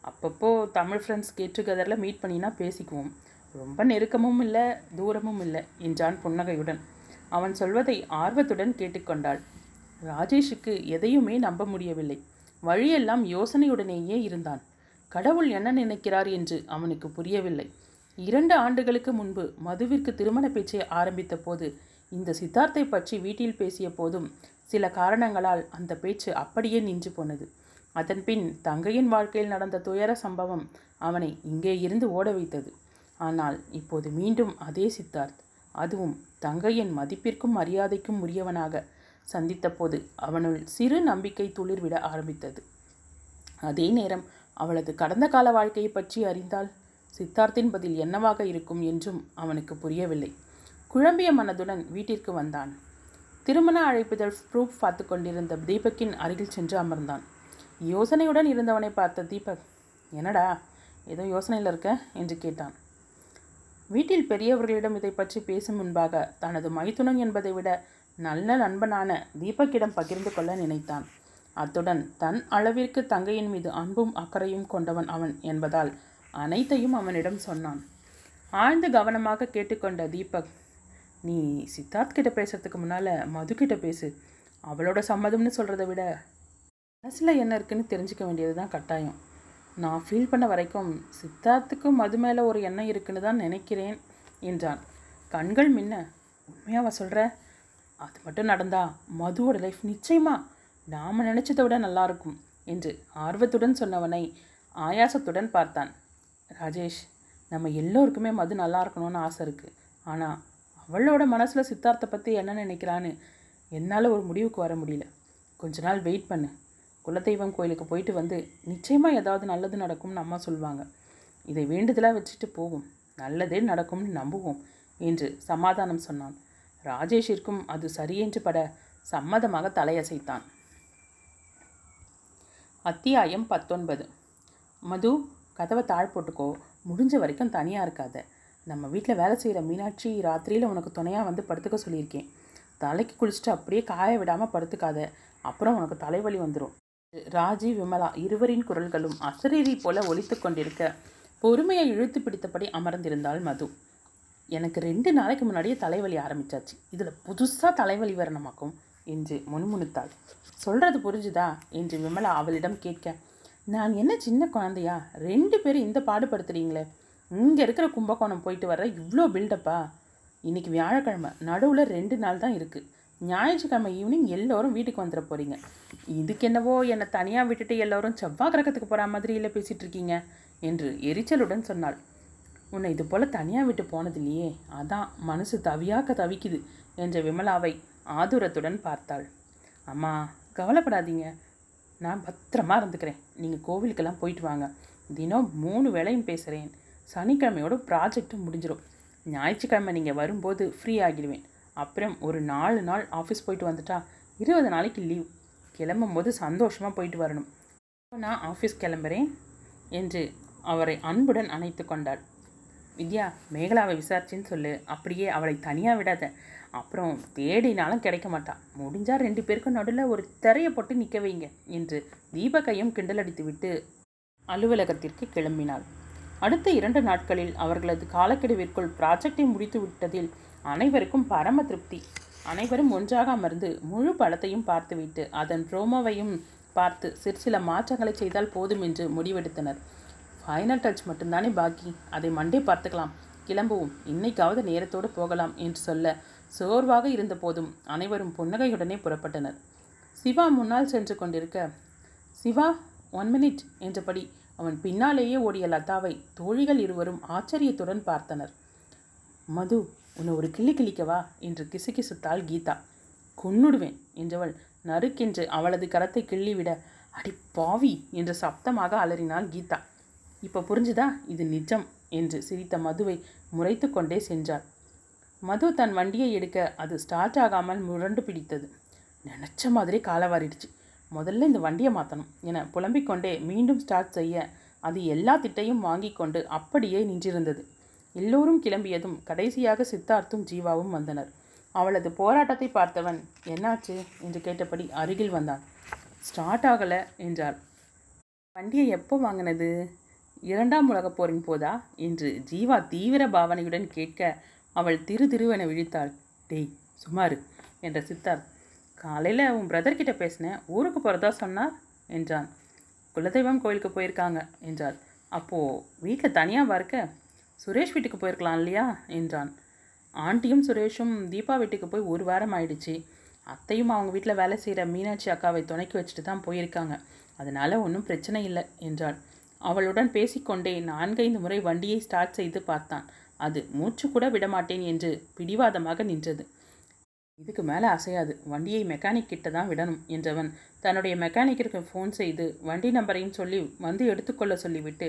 அப்பப்போ தமிழ் ஃப்ரெண்ட்ஸ் கெட் டுகெதரில் மீட் பண்ணினா பேசிக்குவோம். ரொம்ப நெருக்கமும் இல்லை தூரமும் இல்லை என்றான் புன்னகையுடன். அவன் சொல்வதை ஆர்வத்துடன் கேட்டுக்கொண்டாள். ராஜேஷுக்கு எதையுமே நம்ப முடியவில்லை. வழியெல்லாம் யோசனையுடனேயே இருந்தான். கடவுள் என்ன நினைக்கிறார் என்று அவனுக்கு புரியவில்லை. இரண்டு ஆண்டுகளுக்கு முன்பு மதுவிற்கு திருமண பேச்சை ஆரம்பித்த போது இந்த சித்தார்த்தை பற்றி வீட்டில் பேசிய போதும் சில காரணங்களால் அந்த பேச்சு அப்படியே நின்று போனது. அதன்பின் தங்கையின் வாழ்க்கையில் நடந்த துயர சம்பவம் அவனை இங்கே இருந்து ஓட வைத்தது. ஆனால் இப்போது மீண்டும் அதே சித்தார்த். அதுவும் தங்கையின் மதிப்பிற்கும் மரியாதைக்கும் உரியவனாக சந்தித்தபோது அவனுள் சிறு நம்பிக்கை துளிர்விட ஆரம்பித்தது. அதே நேரம் அவளது கடந்த கால வாழ்க்கையை பற்றி அறிந்தால் சித்தார்த்தின் பதில் என்னவாக இருக்கும் என்றும் அவனுக்கு புரியவில்லை. குழம்பிய மனதுடன் வீட்டிற்கு வந்தான். திருமண அழைப்புதல் ப்ரூஃப் பார்த்து கொண்டிருந்த தீபக்கின் அருகில் சென்று அமர்ந்தான். யோசனையுடன் இருந்தவனை பார்த்த தீபக் என்னடா ஏதோ யோசனையில் இருக்க? என்று கேட்டான். வீட்டில் பெரியவர்களிடம் இதை பற்றி பேசும் முன்பாக தனது மைத்துனன் என்பதை விட நல்ல நண்பனான தீபக்கிடம் பகிர்ந்து கொள்ள நினைத்தான். அத்துடன் தன் அளவிற்கு தங்கையின் மீது அன்பும் அக்கறையும் கொண்டவன் அவன் என்பதால் அனைத்தையும் அவனிடம் சொன்னான். ஆழ்ந்து கவனமாக கேட்டுக்கொண்ட தீபக் நீ சித்தார்த் கிட்ட பேசுறதுக்கு முன்னால் மது கிட்ட பேசு. அவளோட சம்மதம்னு சொல்கிறத விட மனசில் என்ன இருக்குன்னு தெரிஞ்சுக்க வேண்டியது தான் கட்டாயம். நான் ஃபீல் பண்ண வரைக்கும் சித்தார்த்துக்கும் மது மேலே ஒரு எண்ணம் இருக்குன்னு தான் நினைக்கிறேன் என்றான். கண்கள் மின்ன. உண்மையாக சொல்கிற அது மட்டும் நடந்தா மதுவோட லைஃப் நிச்சயமா நாம் நினச்சதை விட நல்லாயிருக்கும் என்று ஆர்வத்துடன் சொன்னவனை ஆயாசத்துடன் பார்த்தான். ராஜேஷ் நம்ம எல்லோருக்குமே மது நல்லா இருக்கணும்னு ஆசை இருக்குது ஆனால் அவளோட மனசில் சித்தார்த்தை பற்றி என்ன நினைக்கிறான்னு என்னால் ஒரு முடிவுக்கு வர முடியல. கொஞ்ச நாள் வெயிட் பண்ணு. குலதெய்வம் கோயிலுக்கு போயிட்டு வந்து நிச்சயமாக ஏதாவது நல்லது நடக்கும்னு அம்மா சொல்லுவாங்க இதை வேண்டுதலாக வச்சுட்டு போவோம் நல்லதே நடக்கும்னு நம்புவோம் என்று சமாதானம் சொன்னான். ராஜேஷிற்கும் அது சரியென்று பட சம்மதமாக தலையசைத்தான். அத்தியாயம் பத்தொன்பது. மது கதவை தாழ் போட்டுக்கோ. முடிஞ்ச வரைக்கும் தனியாக இருக்காத. நம்ம வீட்டில் வேலை செய்கிற மீனாட்சி ராத்திரியில் உனக்கு துணையாக வந்து படுத்துக்க சொல்லியிருக்கேன். தலைக்கு குளிச்சுட்டு அப்படியே காய விடாமல் படுத்துக்காத. அப்புறம் உனக்கு தலைவலி வந்துடும் ராஜி விமலா இருவரின் குரல்களும் அசரீரி போல ஒலித்து கொண்டிருக்க பொறுமையை இழுத்து பிடித்தபடி அமர்ந்திருந்தாள் மது. எனக்கு ரெண்டு நாளைக்கு முன்னாடியே தலைவலி ஆரம்பிச்சாச்சு. இதில் புதுசாக தலைவலி வரணுமாக்கும்? என்று முணுமுணுத்தாள். சொல்கிறது புரிஞ்சுதா? என்று விமலா அவளிடம் கேட்க நான் என்ன சின்ன குழந்தையா? ரெண்டு பேரும் இந்த பாடுபடுத்துறீங்களே. இங்கே இருக்கிற கும்பகோணம் போயிட்டு வர இவ்வளோ பில்டப்பா இன்றைக்கி வியாழக்கிழமை நடுவில் ரெண்டு நாள் தான் இருக்குது ஞாயிற்றுக்கிழமை ஈவினிங் எல்லோரும் வீட்டுக்கு வந்துட போகிறீங்க இதுக்கு என்னவோ என்னை தனியாக விட்டுட்டு எல்லோரும் செவ்வாய் கிரகத்துக்கு போகிற மாதிரி இல்லை பேசிகிட்டு இருக்கீங்க என்று எரிச்சலுடன் சொன்னாள். உன்னை இது போல் தனியாக விட்டு போனதில்லையே அதான் மனசு தவியாக்க தவிக்குது என்ற விமலாவை ஆதுரத்துடன் பார்த்தாள். அம்மா கவலைப்படாதீங்க நான் பத்திரமா இருந்துக்கிறேன். நீங்கள் கோவிலுக்கெல்லாம் போயிட்டு வாங்க. தினம் மூணு வேளையும் பேசுகிறேன் சனிக்கிழமையோட ப்ராஜெக்ட்டும் முடிஞ்சிடும் ஞாயிற்றுக்கிழமை நீங்கள் வரும்போது ஃப்ரீ ஆகிடுவேன். அப்புறம் ஒரு நாலு நாள் ஆஃபீஸ் போயிட்டு வந்துட்டா. இருபது நாளைக்கு லீவ் கிளம்பும் போது சந்தோஷமாக போயிட்டு வரணும். நான் ஆஃபீஸ் கிளம்புறேன் என்று அவரை அன்புடன் அணைத்து கொண்டாள். வித்யா மேகலாவை விசாரிச்சின்னு சொல்லு. அப்படியே அவளை தனியாக விடாத. அப்புறம் தேடினாலும் கிடைக்க மாட்டா. முடிஞ்சால் ரெண்டு பேருக்கும் நடுவில் ஒரு திரையை போட்டு நிற்க வைங்க என்று தீபகையும் கிண்டலடித்து விட்டு அலுவலகத்திற்கு கிளம்பினாள். அடுத்த இரண்டு நாட்களில் அவர்களது காலக்கெடுவிற்குள் ப்ராஜெக்டை முடித்து விட்டதில் அனைவருக்கும் பரம திருப்தி. அனைவரும் ஒன்றாக அமர்ந்து முழு படத்தையும் பார்த்துவிட்டு அதன் ப்ரோமோவையும் பார்த்து சிறு சில மாற்றங்களை செய்தால் போதும் என்று முடிவெடுத்தனர். ஃபைனல் டச் மட்டும்தானே பாக்கி? அதை மண்டே பார்த்துக்கலாம். கிளம்புவோம். இன்னைக்காவது நேரத்தோடு போகலாம் என்று சொல்ல சோர்வாக இருந்த போதும் அனைவரும் புன்னகையுடனே புறப்பட்டனர். சிவா முன்னால் சென்று கொண்டிருக்க சிவா ஒன் மினிட் என்றபடி அவன் பின்னாலேயே ஓடிய லதாவை தோழிகள் இருவரும் ஆச்சரியத்துடன் பார்த்தனர். மது உன்னை ஒரு கிள்ளி கிளிக்கவா என்று கிசுகிசுத்தாள் கீதா. கொன்னுடுவேன் என்றவள் நறுக்கென்று அவளது கரத்தை கிள்ளிவிட அடி பாவி என்று சப்தமாக அலறினாள் கீதா. இப்போ புரிஞ்சுதா? இது நிஜம் என்று சிரித்த மதுவை முறைத்து கொண்டே சென்றாள். மது தன் வண்டியை எடுக்க அது ஸ்டார்ட் ஆகாமல் முரண்டு பிடித்தது. நினச்ச மாதிரி காலவாரிடுச்சு. முதல்ல இந்த வண்டியை மாற்றணும் என புலம்பிக் கொண்டே மீண்டும் ஸ்டார்ட் செய்ய அது எல்லா திட்டையும் வாங்கி கொண்டு அப்படியே நின்றிருந்தது. எல்லோரும் கிளம்பியதும் கடைசியாக சித்தார்த்தும் ஜீவாவும் வந்தனர். அவளது போராட்டத்தை பார்த்தவன் என்னாச்சு? என்று கேட்டபடி அருகில் வந்தான். ஸ்டார்ட் ஆகலை என்றாள். வண்டியை எப்போ வாங்கினது? இரண்டாம் உலகப் போரின் போதா? என்று ஜீவா தீவிர பாவனையுடன் கேட்க அவள் திரு திருவென விழித்தாள். டேய் சுமாரு என்ற சித்தார்த். காலையில் உன் பிரதர்கிட்ட பேசினேன். ஊருக்கு போகிறதா சொன்னார்? என்றான். குலதெய்வம் கோயிலுக்கு போயிருக்காங்க என்றாள். அப்போது வீட்டில் தனியாக இருக்க? சுரேஷ் வீட்டுக்கு போயிருக்கலாம் இல்லையா? என்றான். ஆண்டியும் சுரேஷும் தீபா வீட்டுக்கு போய் ஒரு வாரம் ஆயிடுச்சு. அத்தையும் அவங்க வீட்டில் வேலை செய்கிற மீனாட்சி அக்காவை துணைக்கி வச்சுட்டு தான் போயிருக்காங்க. அதனால் ஒன்றும் பிரச்சனை இல்லை என்றாள். அவளுடன் பேசிக்கொண்டே நான்கைந்து முறை வண்டியை ஸ்டார்ட் செய்து பார்த்தான். அது மூச்சு கூட விடமாட்டேன் என்று பிடிவாதமாக நின்றது. இதுக்கு மேலே அசையாது. வண்டியை மெக்கானிக் கிட்ட தான் விடணும் என்றவன் தன்னுடைய மெக்கானிக்கிற்கு ஃபோன் செய்து வண்டி நம்பரையும் சொல்லி வந்து எடுத்துக்கொள்ள சொல்லிவிட்டு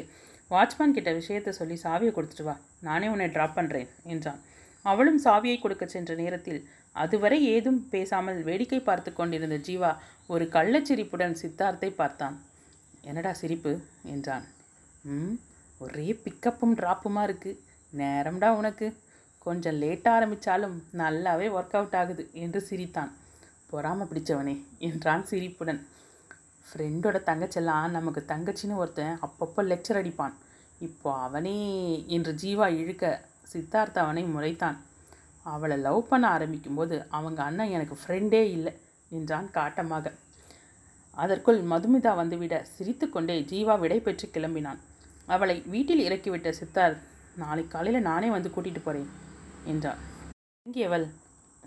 வாட்ச்மேன் கிட்ட விஷயத்தை சொல்லி சாவியை கொடுத்துட்டு வா. நானே உன்னை ட்ராப் பண்ணுறேன் என்றான். அவளும் சாவியை கொடுக்க சென்ற நேரத்தில் அதுவரை ஏதும் பேசாமல் வேடிக்கை பார்த்து கொண்டிருந்த ஜீவா ஒரு கள்ளச்சிரிப்புடன் சித்தார்த்தை பார்த்தான். என்னடா சிரிப்பு? என்றான். ம் ஒரே பிக்கப்பும் ட்ராப்புமா இருக்குது நேரம்டா உனக்கு. கொஞ்சம் லேட்டாக ஆரம்பித்தாலும் நல்லாவே ஒர்க் அவுட் ஆகுது என்று சிரித்தான். பொறாம பிடிச்சவனே என்றான் சிரிப்புடன். ஃப்ரெண்டோட தங்கச்செல்லாம் நமக்கு தங்கச்சின்னு ஒருத்தன் அப்பப்போ லெக்சர் அடிப்பான். இப்போ அவனே என்று ஜீவா இழுக்க சித்தார்த்த அவனை முறைத்தான். அவளை லவ் பண்ண ஆரம்பிக்கும்போது அவங்க அண்ணன் எனக்கு ஃப்ரெண்டே இல்லை என்றான் காட்டமாக. அதற்குள் மதுமிதா வந்துவிட சிரித்துக்கொண்டே ஜீவா விடை பெற்று கிளம்பினான். அவளை வீட்டில் இறக்கிவிட்ட சித்தார் நாளை காலையில் நானே வந்து கூட்டிகிட்டு போகிறேன் என்றாள். இங்கேவள்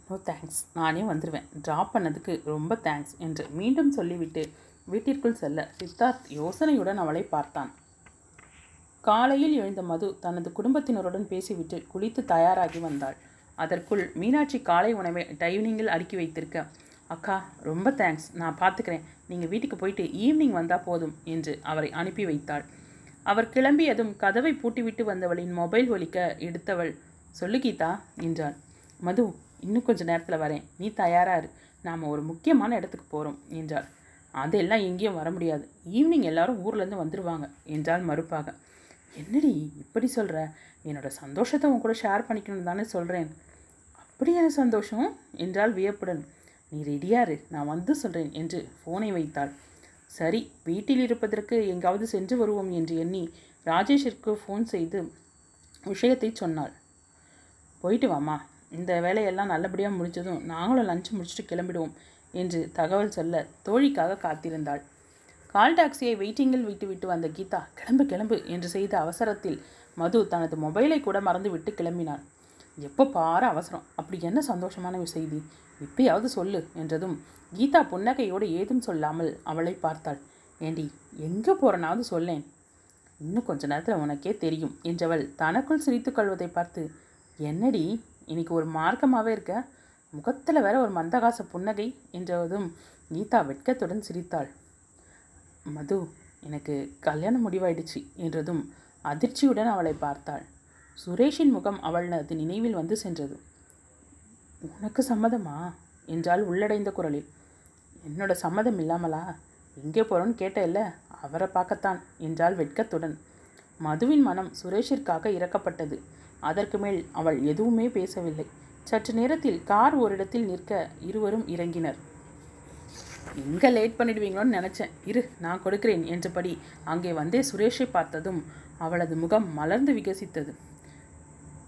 நோ தேங்க்ஸ் நானே வந்துடுவேன் ட்ராப் பண்ணதுக்கு ரொம்ப தேங்க்ஸ் என்று மீண்டும் சொல்லிவிட்டு வீட்டிற்குள் செல்ல சித்தார்த் யோசனையுடன் அவளை பார்த்தான். காலையில் எழுந்த மது தனது குடும்பத்தினருடன் பேசிவிட்டு குளித்து தயாராகி வந்தாள். அதற்குள் மீனாட்சி காலை உணவை டைனிங்கில் அடுக்கி வைத்திருக்க அக்கா ரொம்ப தேங்க்ஸ். நான் பார்த்துக்கிறேன் நீங்கள் வீட்டுக்கு போயிட்டு ஈவினிங் வந்தால் போதும் என்று அவரை அனுப்பி வைத்தாள். அவர் கிளம்பியதும் கதவை பூட்டிவிட்டு வந்தவளின் மொபைல் ஒலிக்க எடுத்தவள் சொல்லு கீதா என்றாள் மது இன்னும் கொஞ்ச நேரத்தில் வரேன். நீ தயாராரு நாம் ஒரு முக்கியமான இடத்துக்கு போகிறோம் என்றாள். அதெல்லாம் எங்கேயும் வர முடியாது. ஈவினிங் எல்லாரும் ஊர்லேருந்து வந்துடுவாங்க என்றால் மறுப்பாக. என்னடி இப்படி சொல்கிற என்னோடய சந்தோஷத்தை உன் கூட ஷேர் பண்ணிக்கணும் தானே சொல்கிறேன் அப்படி என்ன சந்தோஷம்? என்றால் வியப்புடன். நீ ரெடியாரு நான் வந்து சொல்கிறேன் என்று ஃபோனை வைத்தாள். சரி வீட்டில் இருப்பதற்கு எங்காவது சென்று வருவோம் என்று எண்ணி ராஜேஷிற்கு ஃபோன் செய்து விஷயத்தை சொன்னாள். போயிட்டு வாமா இந்த வேலையெல்லாம் நல்லபடியாக முடிஞ்சதும் நாங்களும் லஞ்ச் முடிச்சுட்டு கிளம்பிடுவோம். என்று தகவல் சொல்ல தோழிக்காக காத்திருந்தாள். கால் டாக்ஸியை வெயிட்டிங்கில் விட்டு விட்டு வந்த கீதா கிளம்பு கிளம்பு என்று செய்த அவசரத்தில் மது தனது மொபைலை கூட மறந்துவிட்டு கிளம்பினாள். எப்போ பாரு அவசரம் அப்படி என்ன சந்தோஷமான செய்தி? இப்பயாவது சொல்லு என்றதும் கீதா புன்னகையோடு ஏதும் சொல்லாமல் அவளை பார்த்தாள். ஏண்டி எங்கே போகிறனாவது சொல்லேன். இன்னும் கொஞ்ச நேரத்தில் உனக்கே தெரியும் என்றவள் தனக்குள் சிரித்து கொள்வதை பார்த்து என்னடி இன்னைக்கு ஒரு மார்க்கமாகவே இருக்க? முகத்தில் வேற ஒரு மந்தகாச புன்னகை என்றதும் கீதா வெட்கத்துடன் சிரித்தாள். மது எனக்கு கல்யாணம் முடிவாயிடுச்சு என்றதும் அதிர்ச்சியுடன் அவளை பார்த்தாள். சுரேஷின் முகம் அவளது நினைவில் வந்து சென்றது. உனக்கு சம்மதமா? என்றால் உள்ளடைந்த குரலில். என்னோட சம்மதம் இல்லாமலா? எங்கே போகிறோன்னு கேட்டேல்ல அவரை பார்க்கத்தான் என்றால் வெட்கத்துடன். மதுவின் மனம் சுரேஷிற்காக இறக்கப்பட்டது. அதற்கு மேல் அவள் எதுவுமே பேசவில்லை. சற்று நேரத்தில் கார் ஓரிடத்தில் நிற்க இருவரும் இறங்கினர். எங்கே லேட் பண்ணிடுவீங்களோன்னு நினச்சேன். இரு நான் கொடுக்கிறேன் என்றபடி அங்கே வந்தே சுரேஷை பார்த்ததும் அவளது முகம் மலர்ந்து விகசித்தது.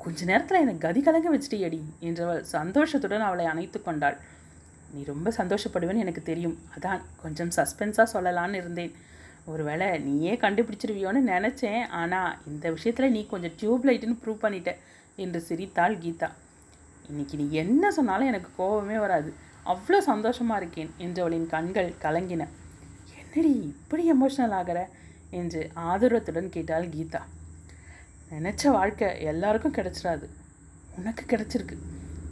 கொஞ்ச நேரத்தில் எனக்கு கதி கலங்க வச்சிட்டியடி என்றவள் சந்தோஷத்துடன் அவளை அணைத்து கொண்டாள். நீ ரொம்ப சந்தோஷப்படுவேன்னு எனக்கு தெரியும். அதான் கொஞ்சம் சஸ்பென்ஸாக சொல்லலான்னு இருந்தேன். ஒருவேளை நீயே கண்டுபிடிச்சிருவியோன்னு நினச்சேன். ஆனால் இந்த விஷயத்தில் நீ கொஞ்சம் டியூப் லைட்டுன்னு ப்ரூவ் பண்ணிட்ட என்று சிரித்தாள் கீதா. இன்னைக்கு நீ என்ன சொன்னாலும் எனக்கு கோபமே வராது. அவ்வளோ சந்தோஷமாக இருக்கேன். என்றவளின் கண்கள் கலங்கின. என்னடி இப்படி எமோஷ்னல் ஆகிற? என்று ஆதரவத்துடன் கேட்டாள் கீதா. நினச்ச வாழ்க்கை எல்லாருக்கும் கிடைச்சிடாது. உனக்கு கிடைச்சிருக்கு.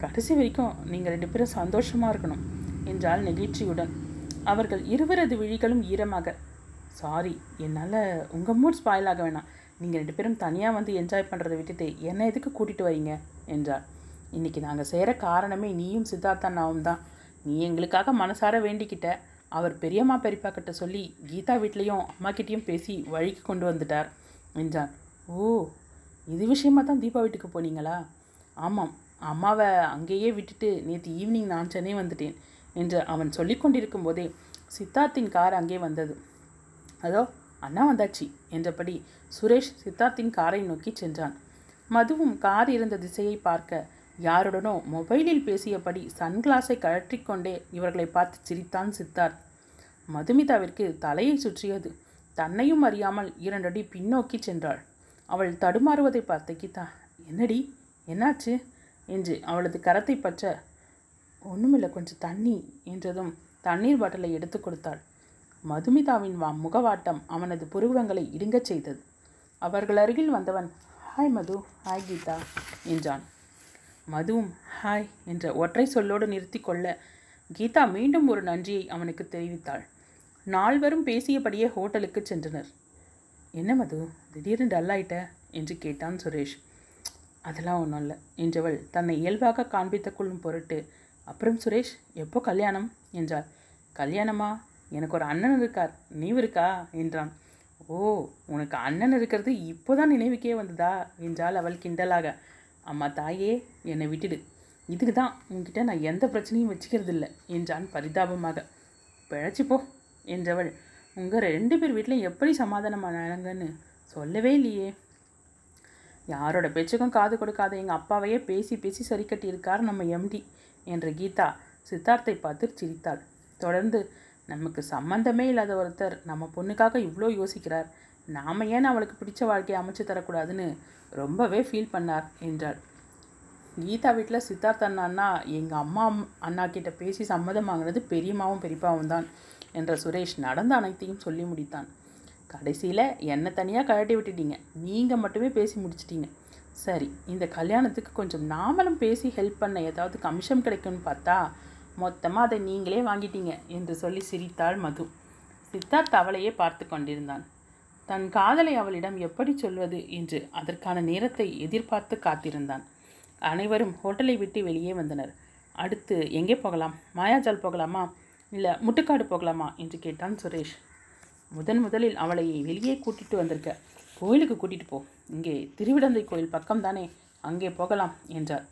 கடைசி வரைக்கும் நீங்கள் ரெண்டு பேரும் சந்தோஷமாக இருக்கணும் என்றால் நெகிழ்ச்சியுடன். அவர்கள் இருவரது விழிகளும் ஈரமாக. சாரி என்னால் உங்கள் மூட் ஸ்பாயில் ஆக வேணாம். நீங்கள் ரெண்டு பேரும் தனியாக வந்து என்ஜாய் பண்ணுறதை விட்டுட்டு என்னை எதுக்கு கூட்டிகிட்டு வரீங்க என்றார் இன்றைக்கி நாங்கள் செய்கிற காரணமே நீயும் சித்தார்த்தண்ணாவும் தான். நீ எங்களுக்காக மனசார வேண்டிக்கிட்ட. அவர் பெரியம்மா பெரியப்பா கிட்ட சொல்லி கீதா வீட்லேயும் அம்மாக்கிட்டேயும் பேசி வழிக்கு கொண்டு வந்துட்டார். என்றான். ஓ இது விஷயமா தான் தீபா வீட்டுக்கு போனீங்களா? ஆமாம் அம்மாவை அங்கேயே விட்டுட்டு நேற்று ஈவினிங் நான் சென்னை வந்துட்டேன் என்று அவன் சொல்லி கொண்டிருக்கும் போதே சித்தார்த்தின் கார் அங்கே வந்தது. அதோ அண்ணா வந்தாச்சு என்றபடி சுரேஷ் சித்தார்த்தின் காரை நோக்கி சென்றான். மதுவும் கார் இருந்த திசையை பார்க்க யாருடனோ மொபைலில் பேசியபடி சன்கிளாஸை கழற்றிக்கொண்டே இவர்களை பார்த்து சிரித்தான் சித்தார்த். மதுமிதாவிற்கு தலையை சுற்றியது தன்னையும் அறியாமல் இரண்டடி பின்னோக்கி சென்றாள். அவள் தடுமாறுவதை பார்த்த கீதா என்னடி என்னாச்சு? என்று அவளது கரத்தை பற்ற ஒன்றுமில்லை கொஞ்சம் தண்ணி என்றதும் தண்ணீர் பாட்டிலை எடுத்து கொடுத்தாள். மதுமிதாவின் வா முகவாட்டம் அவனது புருவங்களை இடுங்கச் செய்தது. அவர்கள் அருகில் வந்தவன் ஹாய் மது ஹாய் கீதா என்றான். மதுவும் ஹாய் என்ற ஒற்றை சொல்லோடு நிறுத்தி கொள்ள கீதா மீண்டும் ஒரு நன்றியை அவனுக்கு தெரிவித்தாள். நால்வரும் பேசியபடியே ஹோட்டலுக்கு சென்றனர். என்ன மது திடீர்னு டல்லாயிட்ட? என்று கேட்டான் சுரேஷ். அதெல்லாம் ஒன்றும் இல்லை என்றவள் தன்னை இயல்பாக காண்பித்துக் கொள்ளும் பொருட்டு. அப்புறம் சுரேஷ் எப்போ கல்யாணம்? என்றாள். கல்யாணமா? எனக்கு ஒரு அண்ணன் இருக்கார். நீவு இருக்கா? என்றான். ஓ உனக்கு அண்ணன் இருக்கிறது இப்போதான் நினைவுக்கே வந்ததா? என்றாள் அவள் கிண்டலாக. அம்மா தாயே என்னை விட்டுடு. இதுக்கு தான் உன்கிட்ட நான் எந்த பிரச்சனையும் வச்சுக்கிறதில்ல என்றான் பரிதாபமாக. பிழைச்சிப்போ என்றவள். உங்கள் ரெண்டு பேர் வீட்டில் எப்படி சமாதானமானாங்கன்னு சொல்லவே இல்லையே. யாரோட பேச்சுக்கும் காது கொடுக்காத எங்கள் அப்பாவையே பேசி பேசி சரி கட்டியிருக்கார் நம்ம எம்டி என்ற கீதா சித்தார்த்தை பார்த்து சிரித்தாள். தொடர்ந்து நமக்கு சம்பந்தமே இல்லாத ஒருத்தர் நம்ம பொண்ணுக்காக இவ்வளோ யோசிக்கிறார். நாம ஏன் அவளுக்கு பிடிச்ச வாழ்க்கையை அமைச்சு தரக்கூடாதுன்னு ரொம்பவே ஃபீல் பண்ணார் என்றாள் கீதா வீட்டில் சித்தார்த் அண்ணா எங்கள் அம்மா அம்- அண்ணா கிட்ட பேசி சம்மதம் வாங்கினது பெரியம்மாவும் பெரியப்பாவும் தான் என்ற சுரேஷ் நடந்த அனைத்தையும் சொல்லி முடித்தான். கடைசியில் என்னை தனியாக கழட்டி விட்டுட்டீங்க. நீங்கள் மட்டுமே பேசி முடிச்சிட்டீங்க. சரி இந்த கல்யாணத்துக்கு கொஞ்சம் நாமளும் பேசி ஹெல்ப் பண்ண ஏதாவது கமிஷன் கிடைக்கும்னு பார்த்தா மொத்தமாக அதை நீங்களே வாங்கிட்டீங்க என்று சொல்லி சிரித்தாள் மது. சித்தார்த் அவளையே பார்த்து கொண்டிருந்தான். தன் காதலை அவளிடம் எப்படி சொல்வது என்று அதற்கான நேரத்தை எதிர்பார்த்து காத்திருந்தான். அனைவரும் ஹோட்டலை விட்டு வெளியே வந்தனர். அடுத்து எங்கே போகலாம்? மாயாஜால் போகலாமா? இல்லை முட்டுக்காடு போகலாமா? என்று கேட்டான் சுரேஷ். முதன் முதலில் அவளை வெளியே கூட்டிட்டு வந்திருக்க கோயிலுக்கு கூட்டிட்டு போ. இங்கே திருவிடந்தை கோயில் பக்கம் தானே அங்கே போகலாம் என்றார்.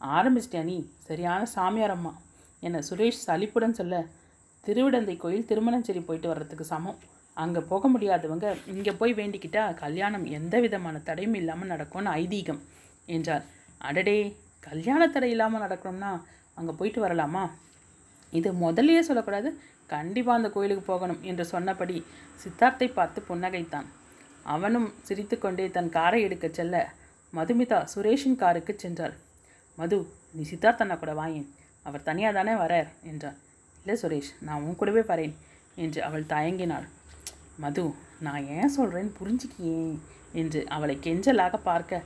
ஆரம்பிச்சிட்டியா நீ? சரியான சாமியார் அம்மா என சுரேஷ் சலிப்புடன் சொல்ல திருவிடந்தை கோயில் திருமணச்சேரி போயிட்டு வர்றதுக்கு சமம். அங்கே போக முடியாதவங்க இங்கே போய் வேண்டிக்கிட்டா கல்யாணம் எந்த விதமான தடையும் இல்லாமல் நடக்கும்னு ஐதீகம் என்றார். அடடே கல்யாண தடை இல்லாமல் நடக்கணும்னா அங்கே போயிட்டு வரலாமா? இது முதல்லையே சொல்லக்கூடாது கண்டிப்பாக அந்த கோயிலுக்கு போகணும் என்று சொன்னபடி சித்தார்த்தை பார்த்து புன்னகைத்தான். அவனும் சிரித்துக்கொண்டே தன் காரை எடுக்கச் செல்ல மதுமிதா சுரேஷின் காருக்கு சென்றாள். மது நீ சித்தார்த் அண்ணா கூட வாயேன். அவர் தனியாக தானே வரார் என்றார். இல்லை சுரேஷ் நான் உன் கூடவே வரேன் என்று அவள் தயங்கினாள். மது நான் ஏன் சொல்கிறேன்னு புரிஞ்சுக்கியே என்று அவளை கெஞ்சலாக பார்க்க.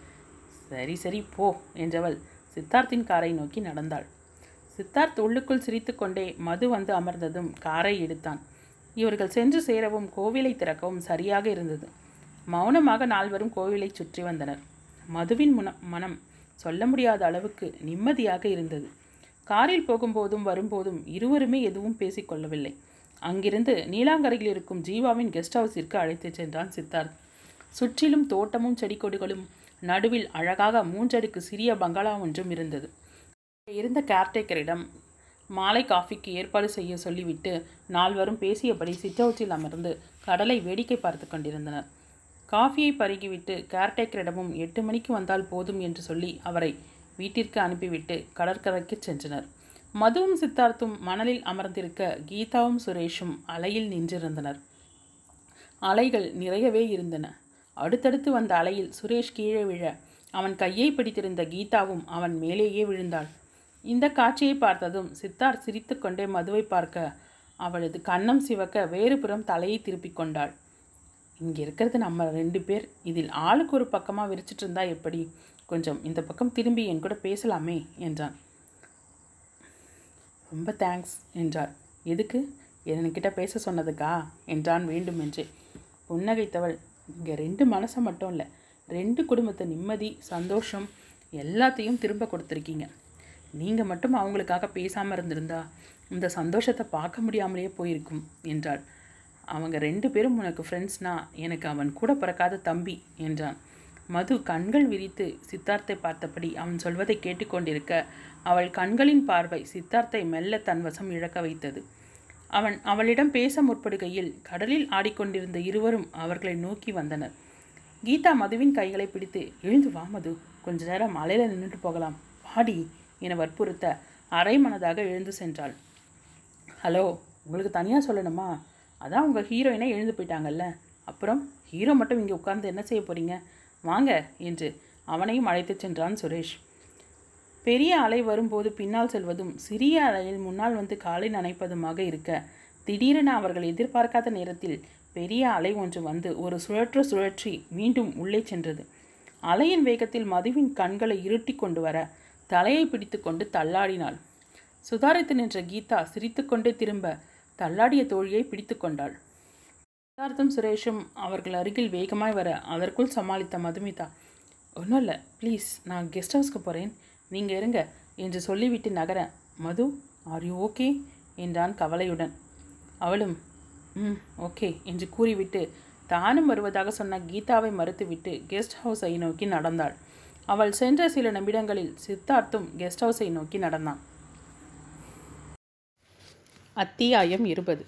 சரி சரி போ என்றவள் சித்தார்த்தின் காரை நோக்கி நடந்தாள். சித்தார்த் உள்ளுக்குள் சிரித்துக்கொண்டே மது வந்து அமர்ந்ததும் காரை எடுத்தான். இவர்கள் சென்று சேரவும் கோவிலை திறக்கவும் சரியாக இருந்தது. மௌனமாக நால்வரும் கோவிலை சுற்றி வந்தனர். மதுவின் முன மனம் சொல்ல முடியாத அளவுக்கு நிம்மதியாக இருந்தது. காரில் போகும்போதும் வரும்போதும் இருவருமே எதுவும் பேசிக்கொள்ளவில்லை. அங்கிருந்து நீலாங்கரையில் இருக்கும் ஜீவாவின் கெஸ்ட் ஹவுஸிற்கு அழைத்துச் சென்றான் சித்தார்த். சுற்றிலும் தோட்டமும் செடி கொடிகளும் நடுவில் அழகாக மூன்றடுக்கு சிறிய பங்களா ஒன்றும் இருந்தது. இருந்த கேர்டேக்கரிடம் மாலை காஃபிக்கு ஏற்பாடு செய்ய சொல்லிவிட்டு நால்வரும் பேசியபடி சிற்றவுச்சில் அமர்ந்து கடலை வேடிக்கை பார்த்து கொண்டிருந்தனர். காஃபியை பருகிவிட்டு கேர்டேக்கரிடமும் எட்டு மணிக்கு வந்தால் போதும் என்று சொல்லி அவரை வீட்டிற்கு அனுப்பிவிட்டு கடற்கரைக்கு சென்றனர். மதுவும் சித்தார்த்தும் மணலில் அமர்ந்திருக்க கீதாவும் சுரேஷும் அலையில் நின்றிருந்தனர். அலைகள் நிறையவே இருந்தன. அடுத்தடுத்து வந்த அலையில் சுரேஷ் கீழே விழ அவன் கையை பிடித்திருந்த கீதாவும் அவன் மேலேயே விழுந்தாள். இந்த காட்சியை பார்த்ததும் சித்தார் சிரித்துக்கொண்டே மதுவை பார்க்க அவளது கன்னம் சிவக்க வேறுபுறம் தலையை திருப்பிக் கொண்டாள். இங்கே இருக்கிறது நம்ம ரெண்டு பேர். இதில் ஆளுக்கு ஒரு பக்கமாக விரிச்சிட்டு இருந்தா எப்படி? கொஞ்சம் இந்த பக்கம் திரும்பி என் கூட பேசலாமே என்றான். ரொம்ப தேங்க்ஸ் என்றாள். எதுக்கு? என்கிட்ட பேச சொன்னதுக்கா? என்றான் வேண்டுமென்றே புன்னகைத்தவள். இங்கே ரெண்டு மனசை மட்டும் இல்லை. ரெண்டு குடும்பத்தை நிம்மதி சந்தோஷம் எல்லாத்தையும் திரும்ப கொடுத்துருக்கீங்க. நீங்கள் மட்டும் அவங்களுக்காக பேசாமல் இருந்திருந்தா இந்த சந்தோஷத்தை பார்க்க முடியாமலேயே போயிருக்கும் என்றாள். அவங்க ரெண்டு பேரும் உனக்கு ஃப்ரெண்ட்ஸ்னா எனக்கு அவன் கூட பிறக்காத தம்பி என்றான். மது கண்கள் விரித்து சித்தார்த்தை பார்த்தபடி அவன் சொல்வதை கேட்டுக்கொண்டிருக்க அவள் கண்களின் பார்வை சித்தார்த்தை மெல்ல தன் வசம் இழக்க வைத்தது. அவன் அவளிடம் பேச முற்படுகையில் கடலில் ஆடிக்கொண்டிருந்த இருவரும் அவர்களை நோக்கி வந்தனர். கீதா மதுவின் கைகளை பிடித்து எழுந்து வா மது கொஞ்ச நேரம் மலையில் நின்றுட்டு போகலாம். வாடி என வற்புறுத்த அரை மனதாக எழுந்து சென்றாள். ஹலோ உங்களுக்கு தனியாக சொல்லணுமா? அதான் உங்கள் ஹீரோயினை எழுந்து போயிட்டாங்கல்ல. அப்புறம் ஹீரோ மட்டும் இங்கே உட்கார்ந்து என்ன செய்ய போகிறீங்க வாங்க என்று அவனையும் அழைத்துச் சென்றான் சுரேஷ். பெரிய அலை வரும்போது பின்னால் செல்வதும் சிறிய அலையில் முன்னால் வந்து காலை நனைப்பதுமாக இருக்க. திடீரென அவர்கள் எதிர்பார்க்காத நேரத்தில் பெரிய அலை ஒன்று வந்து ஒரு சுழற்ற சுழற்றி மீண்டும் உள்ளே சென்றது. அலையின் வேகத்தில் மதுவின் கண்களை இருட்டி கொண்டு வர தலையை பிடித்துக்கொண்டு தள்ளாடினாள். சுதாரித்து நின்ற கீதா சிரித்துக்கொண்டே திரும்ப தள்ளாடிய தோழியை பிடித்து கொண்டாள். சித்தார்த்தும் சுரேஷும் அவர்கள் அருகில் வேகமாய் வர அதற்குள் சமாளித்த மதுமிதா ஒன்றும் இல்லை ப்ளீஸ் நான் கெஸ்ட் ஹவுஸ்க்கு போகிறேன் நீங்கள் இருங்க என்று சொல்லிவிட்டு நகர மது ஆர் யூ ஓகே என்றான் கவலையுடன். அவளும் ம் ஓகே என்று கூறிவிட்டு தானும் வருவதாக சொன்ன கீதாவை மறுத்துவிட்டு கெஸ்ட் ஹவுஸை நோக்கி நடந்தாள். அவள் சென்ற சில நிமிடங்களில் சித்தார்த்தும் கெஸ்ட் ஹவுஸை நோக்கி நடந்தான். அத்தியாயம் இருபது.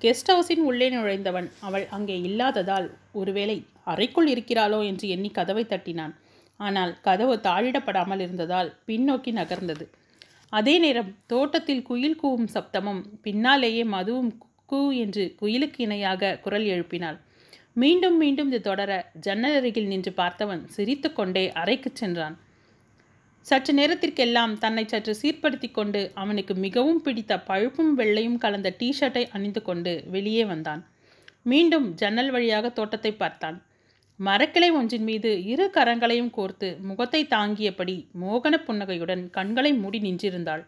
கெஸ்ட் ஹவுஸின் உள்ளே நுழைந்தவன் அவள் அங்கே இல்லாததால் ஒருவேளை அறைக்குள் இருக்கிறாளோ? என்று எண்ணி கதவை தட்டினான். ஆனால் கதவு தாழிடப்படாமல் இருந்ததால் பின்னோக்கி நகர்ந்தது. அதே நேரம் தோட்டத்தில் குயில் கூவும் சப்தமும் பின்னாலேயே மதுவும் கூ என்று குயிலுக்கு இணையாக குரல் எழுப்பினாள். மீண்டும் மீண்டும் இது தொடர ஜன்னல் அருகில் நின்று பார்த்தவன் சிரித்துக்கொண்டே அறைக்குச் சென்றான். சற்று நேரத்திற்கெல்லாம் தன்னை சற்று சீர்படுத்தி கொண்டு அவனுக்கு மிகவும் பிடித்த பழுப்பும் வெள்ளையும் கலந்த டிஷர்ட்டை அணிந்து கொண்டு வெளியே வந்தான். மீண்டும் ஜன்னல் வழியாக தோட்டத்தை பார்த்தான். மரக்கிளை ஒன்றின் மீது இரு கரங்களையும் கோர்த்து முகத்தை தாங்கியபடி மோகன புன்னகையுடன் கண்களை மூடி நின்றிருந்தாள்.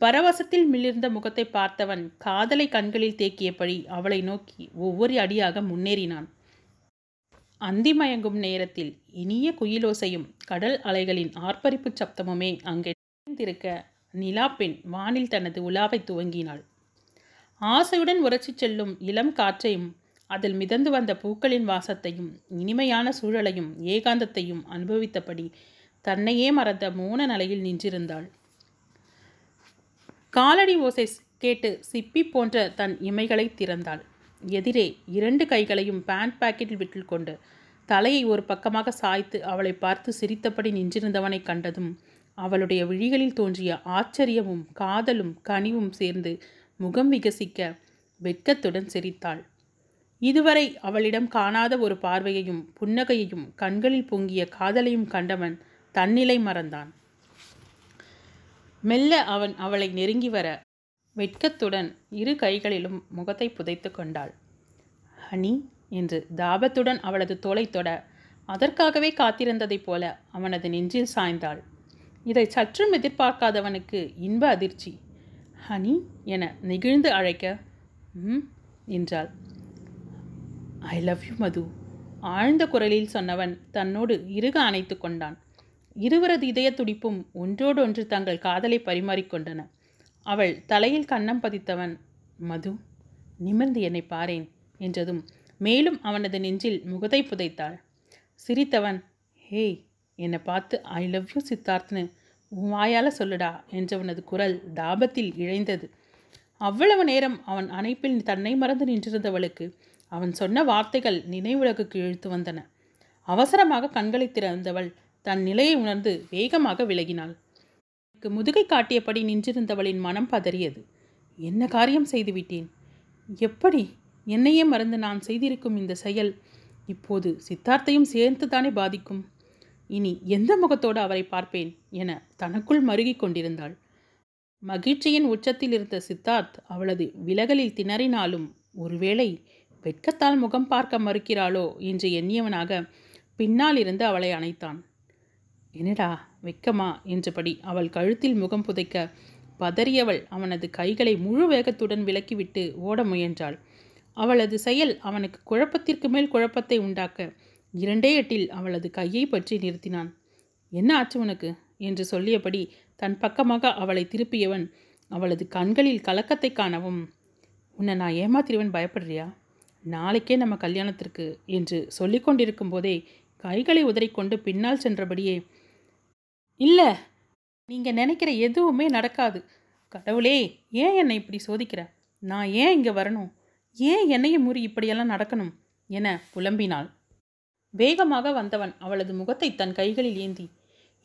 பரவசத்தில் மிளிர்ந்த முகத்தை பார்த்தவன் காதலை கண்களில் தேக்கியபடி அவளை நோக்கி ஒவ்வொரு அடியாக முன்னேறினான். அந்திமயங்கும் நேரத்தில் இனிய குயிலோசையும் கடல் அலைகளின் ஆர்ப்பரிப்பு சப்தமுமே அங்கே நிறைந்திருக்க நிலாப்பெண் வானில் தனது உலாவை துவங்கினாள். ஆசையுடன் உரசிச் செல்லும் இளம் காற்றையும் அதில் மிதந்து வந்த பூக்களின் வாசத்தையும் இனிமையான சூழலையும் ஏகாந்தத்தையும் அனுபவித்தபடி தன்னையே மறந்த மோன நிலையில் நின்றிருந்தாள். காலடி ஓசை கேட்டு சிப்பி போன்ற தன் இமைகளை திறந்தாள். எதிரே இரண்டு கைகளையும் பேண்ட் பாக்கெட்டில் விட்டு கொண்டு தலையை ஒரு பக்கமாக சாய்த்து அவளை பார்த்து சிரித்தபடி நின்றிருந்தவனை கண்டதும் அவளுடைய விழிகளில் தோன்றிய ஆச்சரியமும் காதலும் கனிவும் சேர்ந்து முகம் விகசிக்க வெட்கத்துடன் சிரித்தாள். இதுவரை அவளிடம் காணாத ஒரு பார்வையையும் புன்னகையையும் கண்களில் பொங்கிய காதலையும் கண்டவன் தன்னிலை மறந்தான். மெல்ல அவன் அவளை நெருங்கி வர வெட்கத்துடன் இரு கைகளிலும் முகத்தை புதைத்து கொண்டாள். ஹனி என்று தாபத்துடன் அவளது தோலை தொட அதற்காகவே காத்திருந்ததைப் போல அவனது நெஞ்சில் சாய்ந்தாள். இதை சற்றும் எதிர்பார்க்காதவனுக்கு இன்ப அதிர்ச்சி. ஹனி என நெகிழ்ந்து அழைக்க ம் என்றாள். I love you Madhu. ஆழ்ந்த குரலில் சொன்னவன் தன்னோடு இறுக அணைத்து கொண்டான். இருவரது இதய துடிப்பும் ஒன்றோடொன்று தங்கள் காதலை பரிமாறிக்கொண்டன அவள் தலையில் கன்னம் பதித்தவன் மது நிமிர்ந்து என்னை பாரேன் என்றதும் மேலும் அவனது நெஞ்சில் முகத்தை புதைத்தாள். சிரித்தவன் ஹேய் என்னை பார்த்து ஐ லவ் யூ சித்தார்த்னு உன் வாயால் சொல்லுடா என்றவனது குரல் தாபத்தில் இழைந்தது. அவ்வளவு நேரம் அவன் அணைப்பில் தன்னை மறந்து நின்றிருந்தவளுக்கு அவன் சொன்ன வார்த்தைகள் நினைவுலகுக்கு இழுத்து வந்தன. அவசரமாக கண்களை திறந்தவள் தன் நிலையை உணர்ந்து வேகமாக விலகினாள். முதுகை காட்டியபடி நின்றிருந்தவளின் மனம் பதறியது. என்ன காரியம் செய்துவிட்டேன்? எப்படி? என்னையே மறந்து நான் செய்திருக்கும் இந்த செயல் இப்போது சித்தார்த்தையும் சேர்ந்துதானே பாதிக்கும்? இனி எந்த முகத்தோடு அவரை பார்ப்பேன்? என தனக்குள் மருகிக் கொண்டிருந்தாள். மகிழ்ச்சியின் உச்சத்தில் இருந்த சித்தார்த் அவளது விலகலில் திணறினாலும் ஒருவேளை வெட்கத்தால் முகம் பார்க்க மறுக்கிறாளோ என்று எண்ணியவனாக பின்னால் இருந்து அவளை அணைத்தான். என்னடா வெக்கமா? என்றபடி அவள் கழுத்தில் முகம் புதைக்க பதறியவள் அவனது கைகளை முழு வேகத்துடன் விலக்கிவிட்டு ஓட முயன்றாள். அவளது செயல் அவனுக்கு குழப்பத்திற்கு மேல் குழப்பத்தை உண்டாக்க இரண்டே எட்டில் அவளது கையை பற்றி நிறுத்தினான். என்ன ஆச்சு உனக்கு? என்று சொல்லியபடி தன் பக்கமாக அவளை திருப்பியவன் அவளது கண்களில் கலக்கத்தை காணவும் உன்னை நான் ஏமாத்திரிவன் பயப்படுறியா? நாளைக்கே நம்ம கல்யாணத்திற்கு என்று சொல்லிக்கொண்டிருக்கும் போதே கைகளை உதறிக்கொண்டு பின்னால் சென்றபடியே இல்லை நீங்கள் நினைக்கிற எதுவுமே நடக்காது. கடவுளே ஏன் என்னை இப்படி சோதிக்கிற? நான் ஏன் இங்கே வரணும்? ஏன் என்னையும் முறி இப்படியெல்லாம் நடக்கணும்? என புலம்பினாள். வேகமாக வந்தவன் அவளது முகத்தை தன் கைகளில் ஏந்தி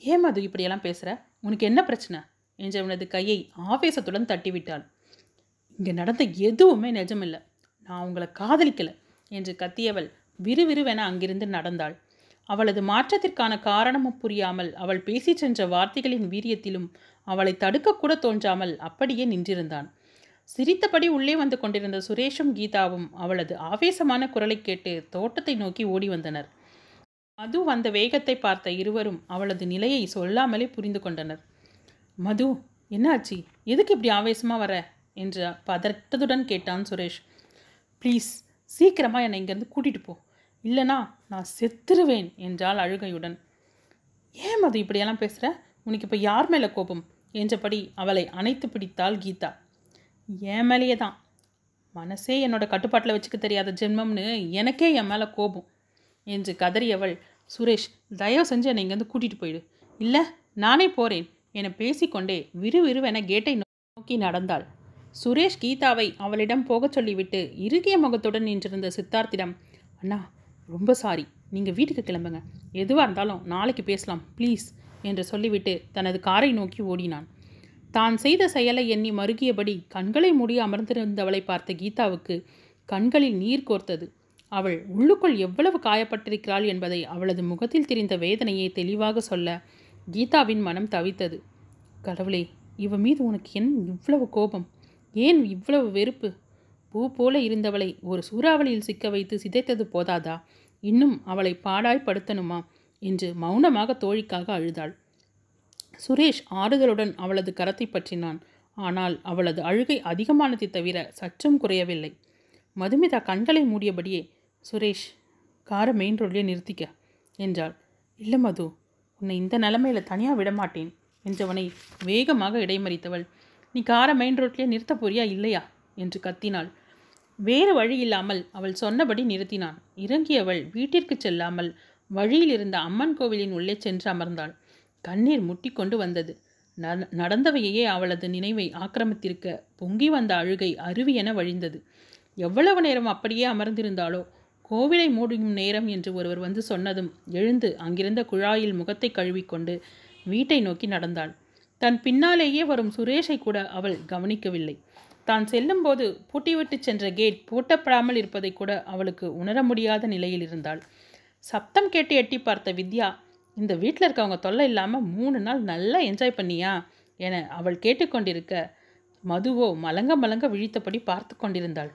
ஏன் மது இப்படியெல்லாம் பேசுகிற உனக்கு என்ன பிரச்சனை? என்றவனது கையை ஆவேசத்துடன் தட்டிவிட்டாள். இங்கே நடந்த எதுவுமே நிஜமில்லை. நான் உங்களை காதலிக்கலை என்று கத்தியவள் விறுவிறுவென அங்கிருந்து நடந்தாள். அவளது மாற்றத்திற்கான காரணமும் புரியாமல் அவள் பேசிச் சென்ற வார்த்தைகளின் வீரியத்திலும் அவளை தடுக்கக்கூட தோன்றாமல் அப்படியே நின்றிருந்தான். சிரித்தபடி உள்ளே வந்து கொண்டிருந்த சுரேஷும் கீதாவும் அவளது ஆவேசமான குரலை கேட்டு தோட்டத்தை நோக்கி ஓடி வந்தனர். மது வந்த வேகத்தை பார்த்த இருவரும் அவளது நிலையை சொல்லாமலே புரிந்து கொண்டனர். மது என்னாச்சு? எதுக்கு இப்படி ஆவேசமாக வர? என்று பதட்டத்துடன் கேட்டான் சுரேஷ். ப்ளீஸ் சீக்கிரமாக என்னை இங்கேருந்து கூட்டிகிட்டு போ. இல்லைனா நான் செத்துருவேன் என்றாள் அழுகையுடன். ஏன் மது இப்படியெல்லாம் பேசுகிற உனக்கு இப்போ யார் மேலே கோபம்? என்றபடி அவளை அணைத்து பிடித்தாள் கீதா. என் மேலேயே தான். மனசே என்னோட கட்டுப்பாட்டில் வச்சுக்க தெரியாத ஜென்மம்னு எனக்கே என் மேலே கோபம். என்று கதறியவள் சுரேஷ் தயவு செஞ்சு என்னை இங்கேருந்து கூட்டிகிட்டு போயிடு. இல்லை நானே போகிறேன் என பேசிக்கொண்டே விறுவிறுவென கேட்டை நோக்கி நடந்தாள். சுரேஷ் கீதாவை அவளிடம் போகச் சொல்லிவிட்டு இறுகிய முகத்துடன் நின்றிருந்த சித்தார்த்திடம் அண்ணா ரொம்ப சாரி. நீங்கள் வீட்டுக்கு கிளம்புங்க. எதுவாக இருந்தாலும் நாளைக்கு பேசலாம் ப்ளீஸ் என்று சொல்லிவிட்டு தனது காரை நோக்கி ஓடினான். தான் செய்த செயலை எண்ணி மருகியபடி கண்களை மூடி அமர்ந்திருந்தவளை பார்த்த கீதாவுக்கு கண்களில் நீர் கோர்த்தது. அவள் உள்ளுக்குள் எவ்வளவு காயப்பட்டிருக்கிறாள் என்பதை அவளது முகத்தில் தெரிந்த வேதனையை தெளிவாக சொல்ல கீதாவின் மனம் தவித்தது. கடவுளே இவ மீது உனக்கு என் இவ்வளவு கோபம். ஏன் இவ்வளவு வெறுப்பு? பூ போல இருந்தவளை ஒரு சூறாவளியில் சிக்க வைத்து சிதைத்தது போதாதா? இன்னும் அவளை பாடாய்ப்படுத்தணுமா என்று மௌனமாக தோழிக்காக அழுதாள். சுரேஷ் ஆறுதலுடன் அவளது கரத்தை பற்றினான். ஆனால் அவளது அழுகை அதிகமானதை தவிர சற்றும் குறையவில்லை. மதுமிதா கண்களை மூடியபடியே சுரேஷ் காரை மெயின் ரோட்லேயே நிறுத்திக்க என்றாள். இல்லை மது உன்னை இந்த நிலமையில தனியாக விடமாட்டேன் என்றவனை வேகமாக இடைமறித்தவள் நீ காரை மெயின் ரோட்லேயே நிறுத்த போறியா இல்லையா? என்று கத்தினாள். வேறு வழி இல்லாமல் அவள் சொன்னபடி நிறுத்தினான். இறங்கியவள் வீட்டிற்கு செல்லாமல் வழியில் இருந்த அம்மன் கோவிலின் உள்ளே சென்று அமர்ந்தாள். கண்ணீர் முட்டி கொண்டு வந்தது. நட- நடந்தவையே அவளது நினைவை ஆக்கிரமித்திருக்க பொங்கி வந்த அழுகை அருவியென வழிந்தது. எவ்வளவு நேரம் அப்படியே அமர்ந்திருந்தாளோ கோவிலை மூடும் நேரம் என்று ஒருவர் வந்து சொன்னதும் எழுந்து அங்கிருந்த குழாயில் முகத்தை கழுவிக்கொண்டு வீட்டை நோக்கி நடந்தாள். தன் பின்னாலேயே வரும் சுரேஷை கூட அவள் கவனிக்கவில்லை. தான் செல்லும்போது பூட்டிவிட்டு சென்ற கேட் பூட்டப்படாமல் இருப்பதை கூட அவளுக்கு உணர முடியாத நிலையில் இருந்தாள். சப்தம் கேட்டு எட்டி பார்த்த வித்யா இந்த வீட்டில் இருக்கவங்க தொல்லை இல்லாமல் மூணு நாள் நல்லா என்ஜாய் பண்ணியா? என அவள் கேட்டுக்கொண்டிருக்க மதுவோ மலங்க மலங்க விழித்தபடி பார்த்து கொண்டிருந்தாள்.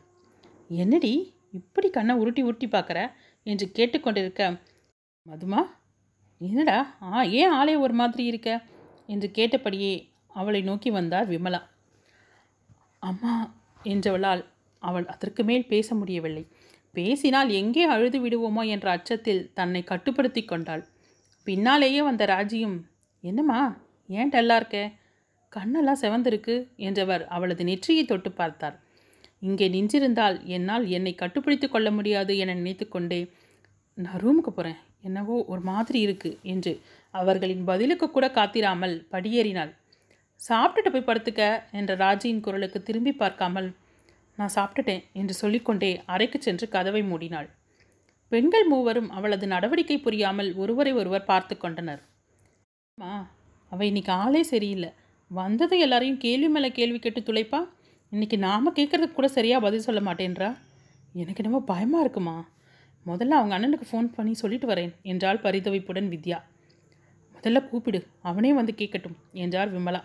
என்னடி இப்படி கண்ணை உருட்டி உருட்டி பார்க்குற? என்று கேட்டுக்கொண்டிருக்க மதுமா என்னடா ஆ ஏன் ஆளே ஒரு மாதிரி இருக்க? என்று கேட்டபடியே அவளை நோக்கி வந்தார் விமலா. அம்மா என்றவளால் அவள் அதற்கு மேல் பேச முடியவில்லை. பேசினால் எங்கே அழுது விடுவோமோ என்ற அச்சத்தில் தன்னை கட்டுப்படுத்தி கொண்டாள். பின்னாலேயே வந்த ராஜியும் என்னம்மா ஏன் டல்லா இருக்க? கண்ணெல்லாம் செவந்திருக்கு என்றவர் அவளது நெற்றியை தொட்டு பார்த்தார். இங்கே நின்றிருந்தால் என்னால் என்னை கட்டுப்படுத்தி கொள்ள முடியாது என நினைத்துக்கொண்டே நான் ரூமுக்கு போகிறேன் என்னவோ ஒரு மாதிரி இருக்குது என்று அவர்களின் பதிலுக்கு கூட காத்திராமல் படியேறினாள். சாப்பிட்டுட்டு போய் படுத்துக்க என்ற ராஜியின் குரலுக்கு திரும்பி பார்க்காமல் நான் சாப்பிட்டுட்டேன் என்று சொல்லிக்கொண்டே அறைக்கு சென்று கதவை மூடினாள். பெண்கள் மூவரும் அவளது நடவடிக்கை புரியாமல் ஒருவரை ஒருவர் பார்த்து கொண்டனர். அம்மா அவள் இன்னைக்கு ஆளே சரியில்லை. வந்ததும் எல்லாரையும் கேள்வி மேலே கேள்வி கேட்டு துளைப்பா? இன்னைக்கு நாம் கேட்குறதுக்கு கூட சரியாக பதில் சொல்ல மாட்டேன்றா? எனக்கு என்னமோ பயமாக இருக்குமா? முதல்ல அவங்க அண்ணனுக்கு ஃபோன் பண்ணி சொல்லிட்டு வரேன் என்றாள் பரிதவிப்புடன் வித்யா. முதல்ல கூப்பிடு. அவனே வந்து கேட்கட்டும் என்றார் விமலா.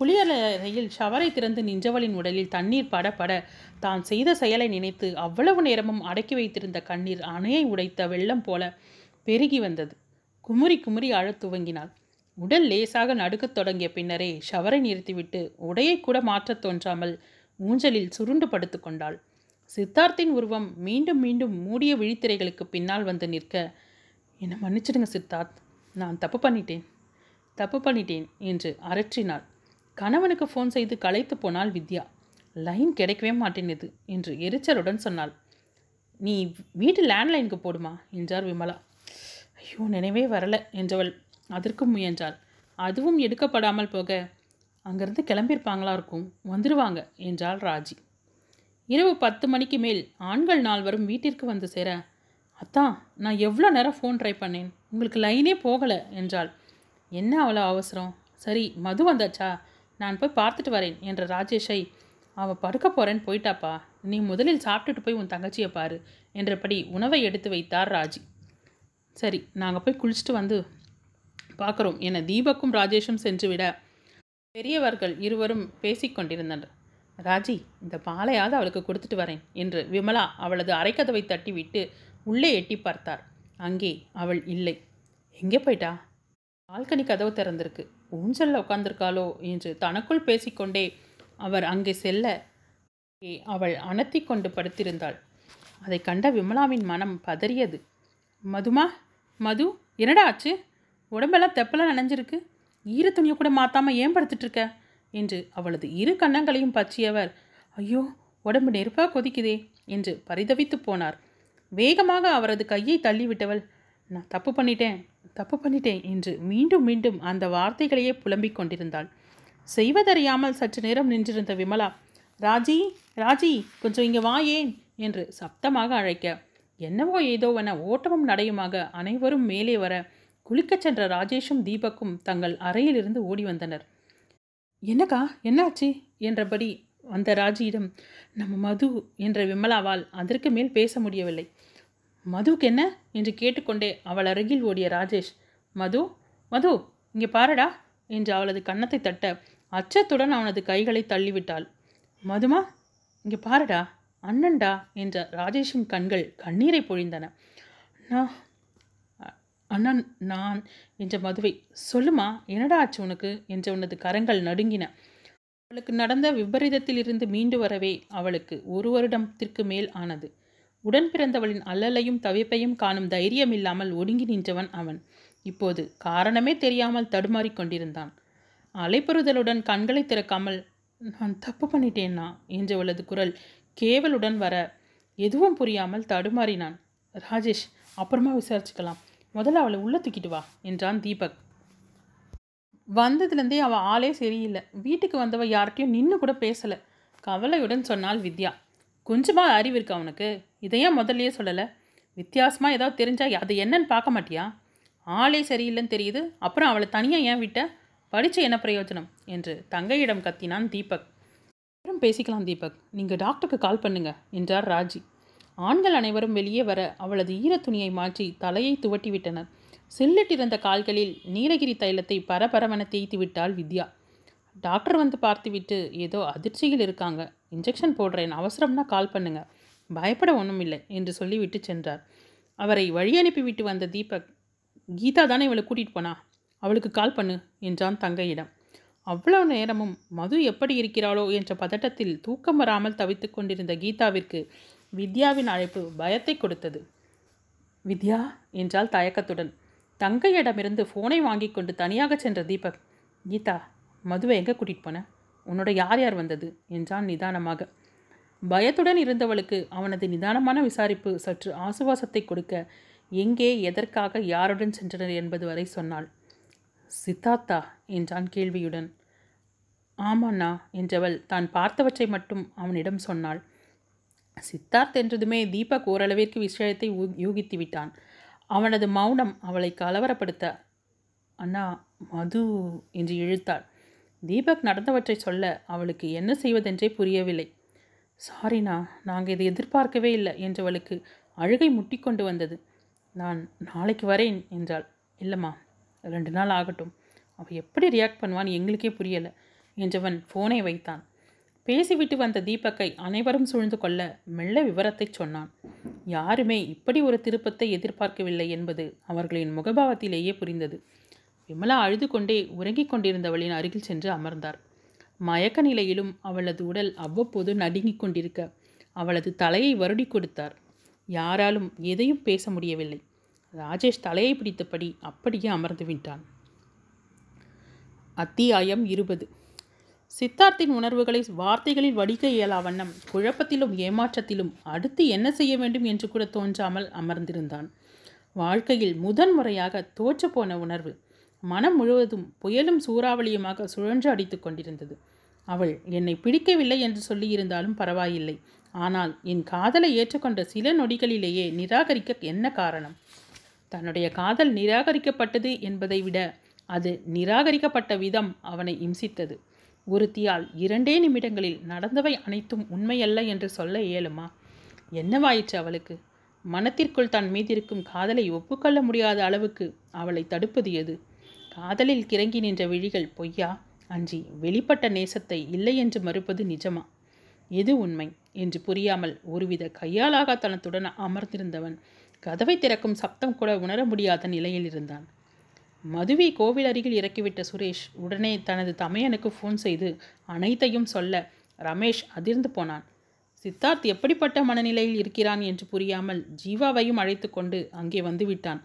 குளியலறையில் ஷவரை திறந்து நின்றவளின் உடலில் தண்ணீர் பட பட தான் செய்த செயலை நினைத்து அவ்வளவு நேரமும் அடக்கி வைத்திருந்த கண்ணீர் அணையை உடைத்த வெள்ளம் போல பெருகி வந்தது. குமுறி குமுறி அழத் துவங்கினாள். உடல் லேசாக நடுக்கத் தொடங்கிய பின்னரே ஷவரை நிறுத்திவிட்டு உடையை கூட மாற்றத் தோன்றாமல் ஊஞ்சலில் சுருண்டு படுத்து கொண்டாள். சித்தார்த்தின் உருவம் மீண்டும் மீண்டும் மூடிய விழித்திரைகளுக்கு பின்னால் வந்து நிற்க என்னை மன்னிச்சிடுங்க சித்தார்த். நான் தப்பு பண்ணிட்டேன். தப்பு பண்ணிட்டேன் என்று அரற்றினாள். கணவனுக்கு ஃபோன் செய்து களைத்து போனாள் வித்யா. லைன் கிடைக்கவே மாட்டேனுது என்று எரிச்சலுடன் சொன்னாள். நீ வீட்டு லேண்ட்லைனுக்கு போடுமா என்றார் விமலா. ஐயோ நினைவே வரல என்றவள் அதற்கும் முயன்றாள். அதுவும் எடுக்கப்படாமல் போக அங்கேருந்து கிளம்பியிருப்பாங்களா இருக்கும். வந்துடுவாங்க என்றாள் ராஜி. இரவு பத்து மணிக்கு மேல் ஆண்கள் நால்வரும் வீட்டிற்கு வந்து சேர அத்தான் நான் எவ்வளோ நேரம் ஃபோன் ட்ரை பண்ணேன்? உங்களுக்கு லைனே போகலை என்றாள். என்ன அவ்வளோ அவசரம்? சரி மது வந்தாச்சா? நான் போய் பார்த்துட்டு வரேன் என்ற ராஜேஷை அவள் படுக்க போகிறேன்னு போயிட்டாப்பா. நீ முதலில் சாப்பிட்டுட்டு போய் உன் தங்கச்சியை பாரு என்றபடி உணவை எடுத்து வைத்தார் ராஜி. சரி நாங்கள் போய் குளிச்சுட்டு வந்து பார்க்குறோம் என தீபக்கும் ராஜேஷும் சென்றுவிட பெரியவர்கள் இருவரும் பேசிக்கொண்டிருந்தனர் ராஜி இந்த பாலையாவது அவளுக்கு கொடுத்துட்டு வரேன் என்று விமலா அவளது அரைக்கதவை தட்டிவிட்டு உள்ளே எட்டி பார்த்தார். அங்கே அவள் இல்லை. எங்கே போயிட்டா? பால்கனி கதவு திறந்திருக்கு. ஊஞ்சலில் உட்கார்ந்திருக்காளோ? என்று தனக்குள் பேசிக்கொண்டே அவர் அங்கே செல்ல அவள் அனத்தி கொண்டு படுத்திருந்தாள். அதை கண்ட விமலாவின் மனம் பதறியது. மதுமா மது என்னடா ஆச்சு? உடம்பெல்லாம் தெப்பெல்லாம் நனைஞ்சிருக்கு. ஈர துணியை கூட மாற்றாமல் ஏன் படுத்துட்ருக்க என்று அவளது இரு கன்னங்களையும் பற்றியவர் ஐயோ உடம்பு நெருப்பாக கொதிக்குதே என்று பரிதவித்து போனார். வேகமாக அவரது கையை தள்ளிவிட்டவள். நான் தப்பு பண்ணிட்டேன் தப்பு பண்ணிட்டேன் என்று மீண்டும் மீண்டும் அந்த வார்த்தைகளையே புலம்பிக் கொண்டிருந்தாள். செய்வதறியாமல் சற்று நேரம் நின்றிருந்த விமலா ராஜி ராஜி கொஞ்சம் இங்கே வா ஏன்? என்று சப்தமாக அழைக்க. என்னவோ ஏதோவென ஓட்டமும் நடையுமாக அனைவரும் மேலே வர குளிக்கச் சென்ற ராஜேஷும் தீபக்கும் தங்கள் அறையிலிருந்து ஓடி வந்தனர். என்னக்கா என்னாச்சு? என்றபடி வந்த ராஜியிடம் நம்ம மது என்ற விமலாவால் அதற்கு மேல் பேச முடியவில்லை. மதுவுக்கு என்ன? என்று கேட்டுக்கொண்டே அவள் அருகில் ஓடிய ராஜேஷ் மது மது இங்கே பாருடா என்று அவளது கன்னத்தை தட்ட அச்சத்துடன் அவனது கைகளை தள்ளிவிட்டாள். மதுமா இங்கே பாருடா அண்ணன்டா என்ற ராஜேஷின் கண்கள் கண்ணீரை பொழிந்தன. நான் அண்ணன் நான் என்ற மதுவை சொல்லுமா என்னடா ஆச்சு உனக்கு? என்ற உனது கரங்கள் நடுங்கின. அவளுக்கு நடந்த விபரீதத்திலிருந்து மீண்டு வரவே அவளுக்கு ஒரு வருடத்திற்கு மேல் ஆனது. உடன் பிறந்தவளின் அல்லலையும் தவிப்பையும் காணும் தைரியம் இல்லாமல் ஒடுங்கி நின்றவன் அவன். இப்போது காரணமே தெரியாமல் தடுமாறிக் கொண்டிருந்தான். அலைப்பறுதலுடன் கண்களை திறக்காமல் நான் தப்பு பண்ணிட்டேன்னா? என்றவளது குரல் கேவலுடன் வர எதுவும் புரியாமல் தடுமாறினான். ராஜேஷ் அப்புறமா விசாரிச்சுக்கலாம். முதல்ல அவளை உள்ள தூக்கிட்டு வா என்றான் தீபக். வந்ததுலேருந்தே அவள் ஆளே சரியில்லை. வீட்டுக்கு வந்தவ யார்கிட்டையும் நின்று கூட பேசலை. கவலையுடன் சொன்னாள் வித்யா. கொஞ்சமாக அறிவு இருக்கு அவனுக்கு இதையே முதல்லையே சொல்லலை? வித்தியாசமாக ஏதாவது தெரிஞ்சால் அது என்னன்னு பார்க்க மாட்டியா? ஆளே சரியில்லைன்னு தெரியுது. அப்புறம் அவளை தனியாக ஏன் விட்ட? படித்து என்ன பிரயோஜனம்? என்று தங்கையிடம் கத்தினான் தீபக். அப்புறம் பேசிக்கலாம் தீபக். நீங்கள் டாக்டருக்கு கால் பண்ணுங்க என்றார் ராஜி. ஆண்கள் அனைவரும் வெளியே வர அவளது ஈரத்துணியை மாற்றி தலையை துவட்டி விட்டனர் சில்லிட்டிருந்த கால்களில் நீலகிரி தைலத்தை பரபரவென தேய்த்து விட்டாள் வித்யா. டாக்டர் வந்து பார்த்துவிட்டு ஏதோ அதிர்ச்சியில் இருக்காங்க. இன்ஜெக்ஷன் போடுறேன் அவசரம்னா கால் பண்ணுங்க. பயப்பட ஒன்றும் இல்லை என்று சொல்லிவிட்டு சென்றார். அவரை வழி அனுப்பிவிட்டு வந்த தீபக் கீதா தானே இவளை கூட்டிகிட்டு போனா? அவளுக்கு கால் பண்ணு என்றான் தங்கையிடம். அவ்வளவு நேரமும் மது எப்படி இருக்கிறாளோ என்ற பதட்டத்தில் தூக்கம் வராமல் தவித்துக் கொண்டிருந்த கீதாவிற்கு வித்யாவின் அழைப்பு பயத்தை கொடுத்தது. வித்யா என்றால் தயக்கத்துடன். தங்கையிடமிருந்து ஃபோனை வாங்கி கொண்டு தனியாக சென்ற தீபக் கீதா மதுவை எங்கே கூட்டிகிட்டு போனேன் உன்னோட யார் யார் வந்தது? என்றான் நிதானமாக. பயத்துடன் இருந்தவளுக்கு அவனது நிதானமான விசாரிப்பு சற்று ஆசுவாசத்தை கொடுக்க எங்கே எதற்காக யாருடன் சென்றனர் என்பது வரை சொன்னாள். சித்தார்த்தா என்றான் கேள்வியுடன். ஆமாண்ணா என்றவள் தான் பார்த்தவற்றை மட்டும் அவனிடம் சொன்னாள். சித்தார்த் என்றதுமே தீபக் ஓரளவிற்கு விஷயத்தை யூகித்து விட்டான். அவனது மௌனம் அவளை கலவரப்படுத்த அண்ணா மது என்று இழுத்தாள். தீபக் நடந்தவற்றை சொல்ல அவளுக்கு என்ன செய்வதென்றே புரியவில்லை. சாரிண்ணா நாங்கள் இதை எதிர்பார்க்கவே இல்லை என்றவளுக்கு அழுகை முட்டிக்கொண்டு வந்தது. நான் நாளைக்கு வரேன் என்றாள். இல்லைம்மா ரெண்டு நாள் ஆகட்டும். அவள் எப்படி ரியாக்ட் பண்ணுவான்னு எங்களுக்கே புரியலை என்றவன் ஃபோனை வைத்தான். பேசிவிட்டு வந்த தீபக்கை அனைவரும் சூழ்ந்து கொள்ள மெல்ல விவரத்தை சொன்னான். யாருமே இப்படி ஒரு திருப்பத்தை எதிர்பார்க்கவில்லை என்பது அவர்களின் முகபாவத்திலேயே புரிந்தது. விமலா அழுது கொண்டே உறங்கிக் கொண்டிருந்தவளின் அருகில் சென்று அமர்ந்தார். மயக்க நிலையிலும் அவளது உடல் அவ்வப்போது நடுங்கிக் கொண்டிருக்க அவளது தலையை வருடி கொடுத்தார். யாராலும் எதையும் பேச முடியவில்லை. ராஜேஷ் தலையை பிடித்தபடி அப்படியே அமர்ந்து விட்டான். அத்தியாயம் இருபது. சித்தார்த்தின் உணர்வுகளை வார்த்தைகளில் வடிக்க இயலா வண்ணம் குழப்பத்திலும் ஏமாற்றத்திலும் அடுத்து என்ன செய்ய வேண்டும் என்று கூட தோன்றாமல் அமர்ந்திருந்தான். வாழ்க்கையில் முதன் முறையாக தோற்றுப்போன உணர்வு மனம் முழுவதும் புயலும் சூறாவளியுமாக சுழன்று அடித்துக் கொண்டிருந்தது. அவள் என்னை பிடிக்கவில்லை என்று சொல்லியிருந்தாலும் பரவாயில்லை. ஆனால் என் காதலை ஏற்றுக்கொண்ட சில நொடிகளிலேயே நிராகரிக்க என்ன காரணம்? தன்னுடைய காதல் நிராகரிக்கப்பட்டது என்பதை விட அது நிராகரிக்கப்பட்ட விதம் அவனை இம்சித்தது. ஒருத்தியால் இரண்டே நிமிடங்களில் நடந்தவை அனைத்தும் உண்மையல்ல என்று சொல்ல இயலுமா? என்னவாயிற்று அவளுக்கு? மனத்திற்குள் தன் மீதிருக்கும் காதலை ஒப்புக்கொள்ள முடியாத அளவுக்கு அவளை தடுப்பது எது? காதலில் கிறங்கி நின்ற விழிகள் பொய்யா அஞ்சி வெளிப்பட்ட நேசத்தை இல்லை என்று மறுப்பது நிஜமா? எது உண்மை? என்று புரியாமல் ஒருவித கையாலாகத்தனத்துடன் அமர்ந்திருந்தவன் கதவை திறக்கும் சப்தம் கூட உணர முடியாத நிலையில் இருந்தான். மதுவை கோவில் அருகில் இறக்கிவிட்ட சுரேஷ் உடனே தனது தமையனுக்கு ஃபோன் செய்து அனைத்தையும் சொல்ல ரமேஷ் அதிர்ந்து போனான். சித்தார்த் எப்படிப்பட்ட மனநிலையில் இருக்கிறான் என்று புரியாமல் ஜீவாவையும் அழைத்து கொண்டு அங்கே வந்துவிட்டான்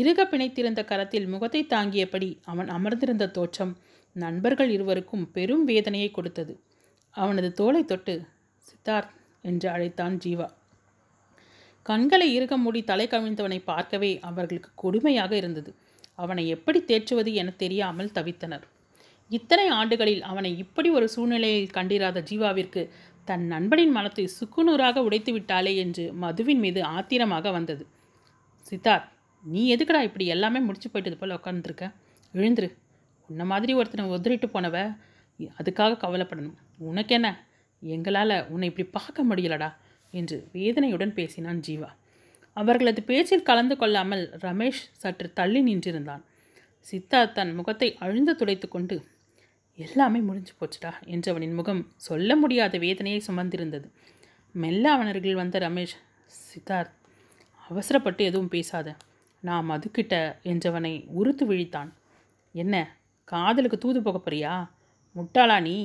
இறுக பிணைத்திருந்த கரத்தில் முகத்தை தாங்கியபடி அவன் அமர்ந்திருந்த தோற்றம் நண்பர்கள் இருவருக்கும் பெரும் வேதனையை கொடுத்தது. அவனது தோலை தொட்டு சித்தார்த் என்று அழைத்தான் ஜீவா. கண்களை இருக மூடி தலை கவிழ்ந்தவனை பார்க்கவே அவர்களுக்கு கொடுமையாக இருந்தது. அவனை எப்படி தேற்றுவது என தெரியாமல் தவித்தனர். இத்தனை ஆண்டுகளில் அவனை இப்படி ஒரு சூழ்நிலையில் கண்டிராத ஜீவாவிற்கு தன் நண்பனின் மனத்தை சுக்குநூறாக உடைத்து விட்டாளே என்று மதுவின் மீது ஆத்திரமாக வந்தது. சித்தார்த் நீ எதுக்குடா இப்படி எல்லாமே முடிச்சு போயிட்டது போல் உட்காந்துருக்க எழுந்துரு. உன்ன மாதிரி ஒருத்தனை உதறிட்டு போனவ அதுக்காக கவலைப்படணும். உனக்கு என்ன எங்களால் உன்னை இப்படி பார்க்க முடியலடா என்று வேதனையுடன் பேசினான் ஜீவா. அவர்களது பேச்சில் கலந்து கொள்ளாமல் ரமேஷ் சற்று தள்ளி நின்றிருந்தான். சித்தா தன் முகத்தை அழுந்து துடைத்து கொண்டு எல்லாமே முடிஞ்சு போச்சுடா என்றவனின் முகம் சொல்ல முடியாத வேதனையை சுமந்திருந்தது. மெல்ல அவனருகில் வந்த ரமேஷ் சித்தார்த் அவசரப்பட்டு எதுவும் பேசாத. நான் மதுக்கிட்ட என்றவனை உறுத்து விழித்தான். என்ன காதலுக்கு தூது போக போறியா? முட்டாளா நீ?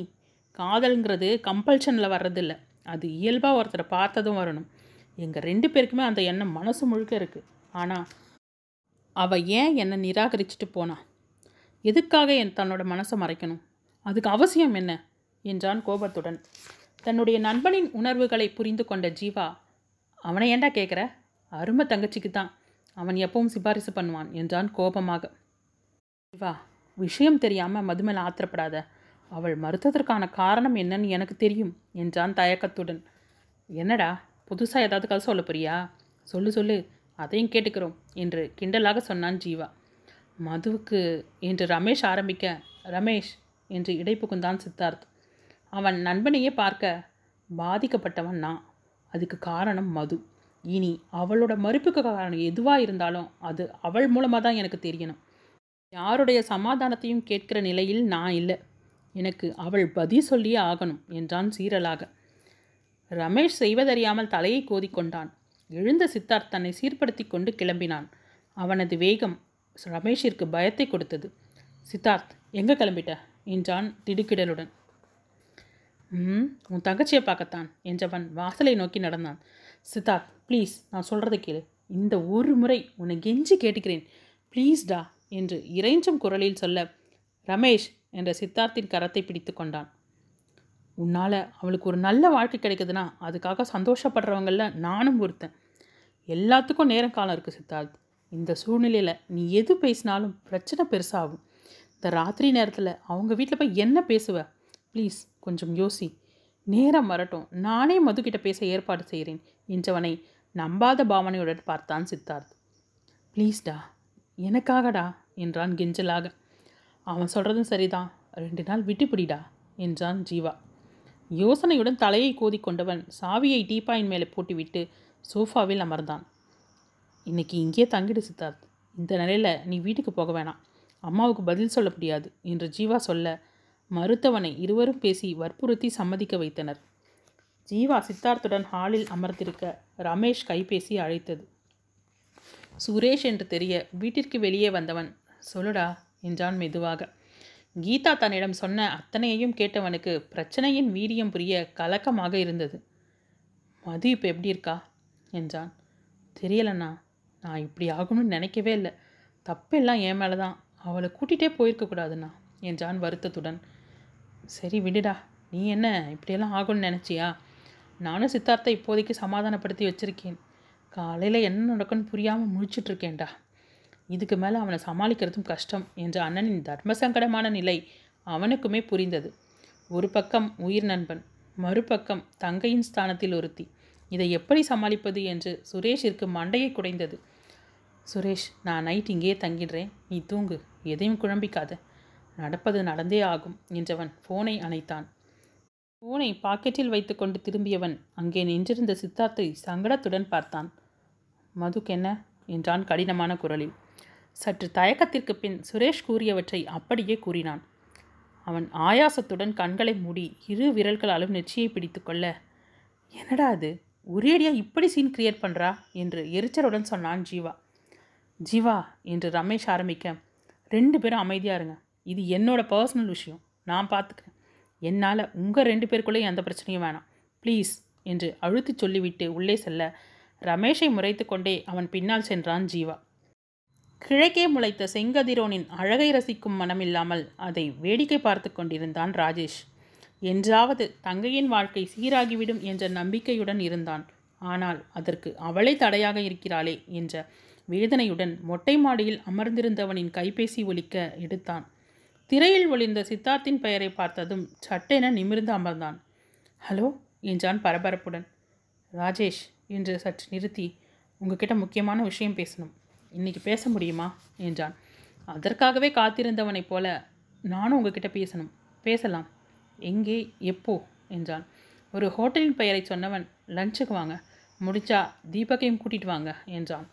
காதல்ங்கிறது கம்பல்ஷனில் வர்றதில்ல. அது இயல்பாக ஒருத்தரை பார்த்ததும் வரணும். எங்கள் ரெண்டு பேருக்குமே அந்த எண்ணம் மனசு முழுக்க இருக்குது ஆனால் அவள் ஏன் என்னை நிராகரிச்சுட்டு போனா? எதுக்காக என் தன்னோட மனசை மறைக்கணும்? அதுக்கு அவசியம் என்ன? என்றான் கோபத்துடன். தன்னுடைய நண்பனின் உணர்வுகளை புரிந்து கொண்ட ஜீவா அவனை ஏன்டா கேட்குற அருமை தங்கச்சிக்கு தான் அவன் எப்பவும் சிபாரிசு பண்ணுவான் என்றான் கோபமாக. ஜீவா விஷயம் தெரியாமல் மதுமேல ஆத்திரப்படாத. அவள் மறுத்ததற்கான காரணம் என்னன்னு எனக்கு தெரியும் என்றான் தயக்கத்துடன். என்னடா புதுசாக ஏதாவது கதை சொல்ல போறியா? சொல்லு சொல்லு அதையும் கேட்டுக்கிறோம் என்று கிண்டலாக சொன்னான் ஜீவா. மதுவுக்கு என்று ரமேஷ் ஆரம்பிக்க ரமேஷ் என்று இடைப்புகுந்தான் சித்தார்த். அவன் நண்பனையே பார்க்க பாதிக்கப்பட்டவன் நான். அதுக்கு காரணம் மது. இனி அவளோட மறுப்புக்கு காரணம் எதுவாக இருந்தாலும் அது அவள் மூலமாக தான் எனக்கு தெரியணும். யாருடைய சமாதானத்தையும் கேட்கிற நிலையில் நான் இல்லை. எனக்கு அவள் பதில் சொல்லியே ஆகணும் என்றான் சீரலாக. ரமேஷ் செய்வதறியாமல் தலையை கோதிக்கொண்டான். எழுந்த சித்தார்த் தன்னை சீர்படுத்தி கொண்டு கிளம்பினான். அவனது வேகம் ரமேஷிற்கு பயத்தை கொடுத்தது. சித்தார்த் எங்கே கிளம்பிட்ட? என்றான் திடுக்கிடலுடன். உன் தங்கச்சியை பார்க்கத்தான் என்றவன் வாசலை நோக்கி நடந்தான். சித்தார்த் ப்ளீஸ் நான் சொல்கிறத கேளு. இந்த ஒரு முறை உன்னை கெஞ்சி கேட்டுக்கிறேன். ப்ளீஸ்டா என்று இறைஞ்சும் குரலில் சொல்ல ரமேஷ் என்ற சித்தார்த்தின் கரத்தை பிடித்து கொண்டான். உன்னால் அவளுக்கு ஒரு நல்ல வாழ்க்கை கிடைக்குதுன்னா அதுக்காக சந்தோஷப்படுறவங்கள நானும் ஒருத்தன். எல்லாத்துக்கும் நேரம் காலம் இருக்குது சித்தார்த். இந்த சூழ்நிலையில் நீ எது பேசினாலும் பிரச்சனை பெருசாகும். இந்த ராத்திரி நேரத்தில் அவங்க வீட்டில் போய் என்ன பேசுவ? ப்ளீஸ் கொஞ்சம் யோசி. நேரம் வரட்டும். நானே மதுக்கிட்ட பேச ஏற்பாடு செய்கிறேன் என்றவனை நம்பாத பாவனையுடன் பார்த்தான் சித்தார்த். ப்ளீஸ்டா எனக்காகடா என்றான் கெஞ்சலாக. அவன் சொல்கிறதும் சரிதான். ரெண்டு நாள் விட்டுப்பிடிடா என்றான் ஜீவா. யோசனையுடன் தலையை கோதிக்கொண்டவன் சாவியை டீப்பாயின் மேலே போட்டுவிட்டு சோஃபாவில் அமர்ந்தான். இன்னைக்கு இங்கேயே தங்கிடு சித்தார்த். இந்த நிலையில் நீ வீட்டுக்கு போக வேணாம். அம்மாவுக்கு பதில் சொல்ல முடியாது என்று ஜீவா சொல்ல மறுத்தவனை இருவரும் பேசி வற்புறுத்தி சம்மதிக்க வைத்தனர். ஜீவா சித்தார்த்துடன் ஹாலில் அமர்ந்திருக்க ரமேஷ் கைபேசி அழைத்தது. சுரேஷ் என்று தெரிய வீட்டிற்கு வெளியே வந்தவன் சொல்லுடா என்றான் மெதுவாக. கீதா தன்னிடம் சொன்ன அத்தனையையும் கேட்டவனுக்கு பிரச்சனையின் வீரியம் புரிய கலக்கமாக இருந்தது. மது இப்போ எப்படி இருக்கா? என்றான். தெரியலண்ணா நான் இப்படி ஆகணும்னு நினைக்கவே இல்லை. தப்பெல்லாம் என் மேலே தான் அவளை கூட்டிகிட்டே போயிருக்கக்கூடாதுண்ணா என்றான் வருத்தத்துடன். சரி விடுடா. நீ என்ன இப்படியெல்லாம் ஆகும்னு நினச்சியா? நானும் சித்தார்த்தை இப்போதைக்கு சமாதானப்படுத்தி வச்சுருக்கேன். காலையில் என்ன நடக்கும்னு புரியாமல் முழிச்சிட்ருக்கேன்டா இதுக்கு மேலே அவனை சமாளிக்கிறதும் கஷ்டம் என்ற அண்ணனின் தர்ம சங்கடமான நிலை அவனுக்குமே புரிந்தது. ஒரு பக்கம் உயிர் நண்பன் மறுபக்கம் தங்கையின் ஸ்தானத்தில் ஒருத்தி. இதை எப்படி சமாளிப்பது என்று சுரேஷிற்கு மண்டையை குடைந்தது. சுரேஷ் நான் நைட் இங்கேயே தங்கிடுறேன். நீ தூங்கு. எதையும் குழம்பிக்காத. நடப்பது நடந்தே ஆகும் என்றவன் ஃபோனை அணைத்தான். ஃபோனை பாக்கெட்டில் வைத்துக்கொண்டு திரும்பியவன் அங்கே நின்றிருந்த சித்தார்த்தை சங்கடத்துடன் பார்த்தான். மதுக்கென்ன என்றான் கடினமான குரலில். சற்று தயக்கத்திற்கு பின் சுரேஷ் கூறியவற்றை அப்படியே கூறினான். அவன் ஆயாசத்துடன் கண்களை மூடி இரு விரல்களாலும் நெற்றியை பிடித்துக்கொள்ள என்னடா அது ஒரேடியா இப்படி சீன் கிரியேட் பண்ணுறா என்று எரிச்சலுடன் சொன்னான் ஜீவா. ஜீவா என்று ரமேஷ் ஆரம்பிக்க ரெண்டு பேரும் அமைதியாக இருங்க. இது என்னோட பர்சனல் விஷயம். நான் பார்த்துக்கிறேன் என்னால் உங்கள் ரெண்டு பேருக்குள்ளேயும் எந்த பிரச்சனையும் வேணாம். ப்ளீஸ் என்று அழுத்தி சொல்லிவிட்டு உள்ளே செல்ல ரமேஷை முறைத்து கொண்டே அவன் பின்னால் சென்றான் ஜீவா. கிழக்கே முளைத்த செங்கதிரோனின் அழகை ரசிக்கும் மனமில்லாமல் அதை வேடிக்கை பார்த்து கொண்டிருந்தான் ராஜேஷ். என்றாவது தங்கையின் வாழ்க்கை சீராகிவிடும் என்ற நம்பிக்கையுடன் இருந்தான். ஆனால் அதற்கு அவளே தடையாக இருக்கிறாளே என்ற வேதனையுடன் மொட்டை மாடியில் அமர்ந்திருந்தவனின் கைபேசி ஒலிக்க எடுத்தான். திரையில் ஒளிந்த சித்தார்த்தின் பெயரை பார்த்ததும் சட்டென நிமிர்ந்து அமர்ந்தான். ஹலோ என்றான் பரபரப்புடன். ராஜேஷ் என்று சற்று நிறுத்தி உங்ககிட்ட முக்கியமான விஷயம் பேசணும். இன்னைக்கு பேச முடியுமா? என்றான். அதற்காகவே காத்திருந்தவனைப் போல நானும் உங்ககிட்ட பேசணும். பேசலாம். எங்கே? எப்போ? என்றான். ஒரு ஹோட்டலின் பெயரை சொன்னவன் லஞ்சுக்கு வாங்க. முடிச்சா தீபக்கையும் கூட்டிட்டு வாங்க என்றான்.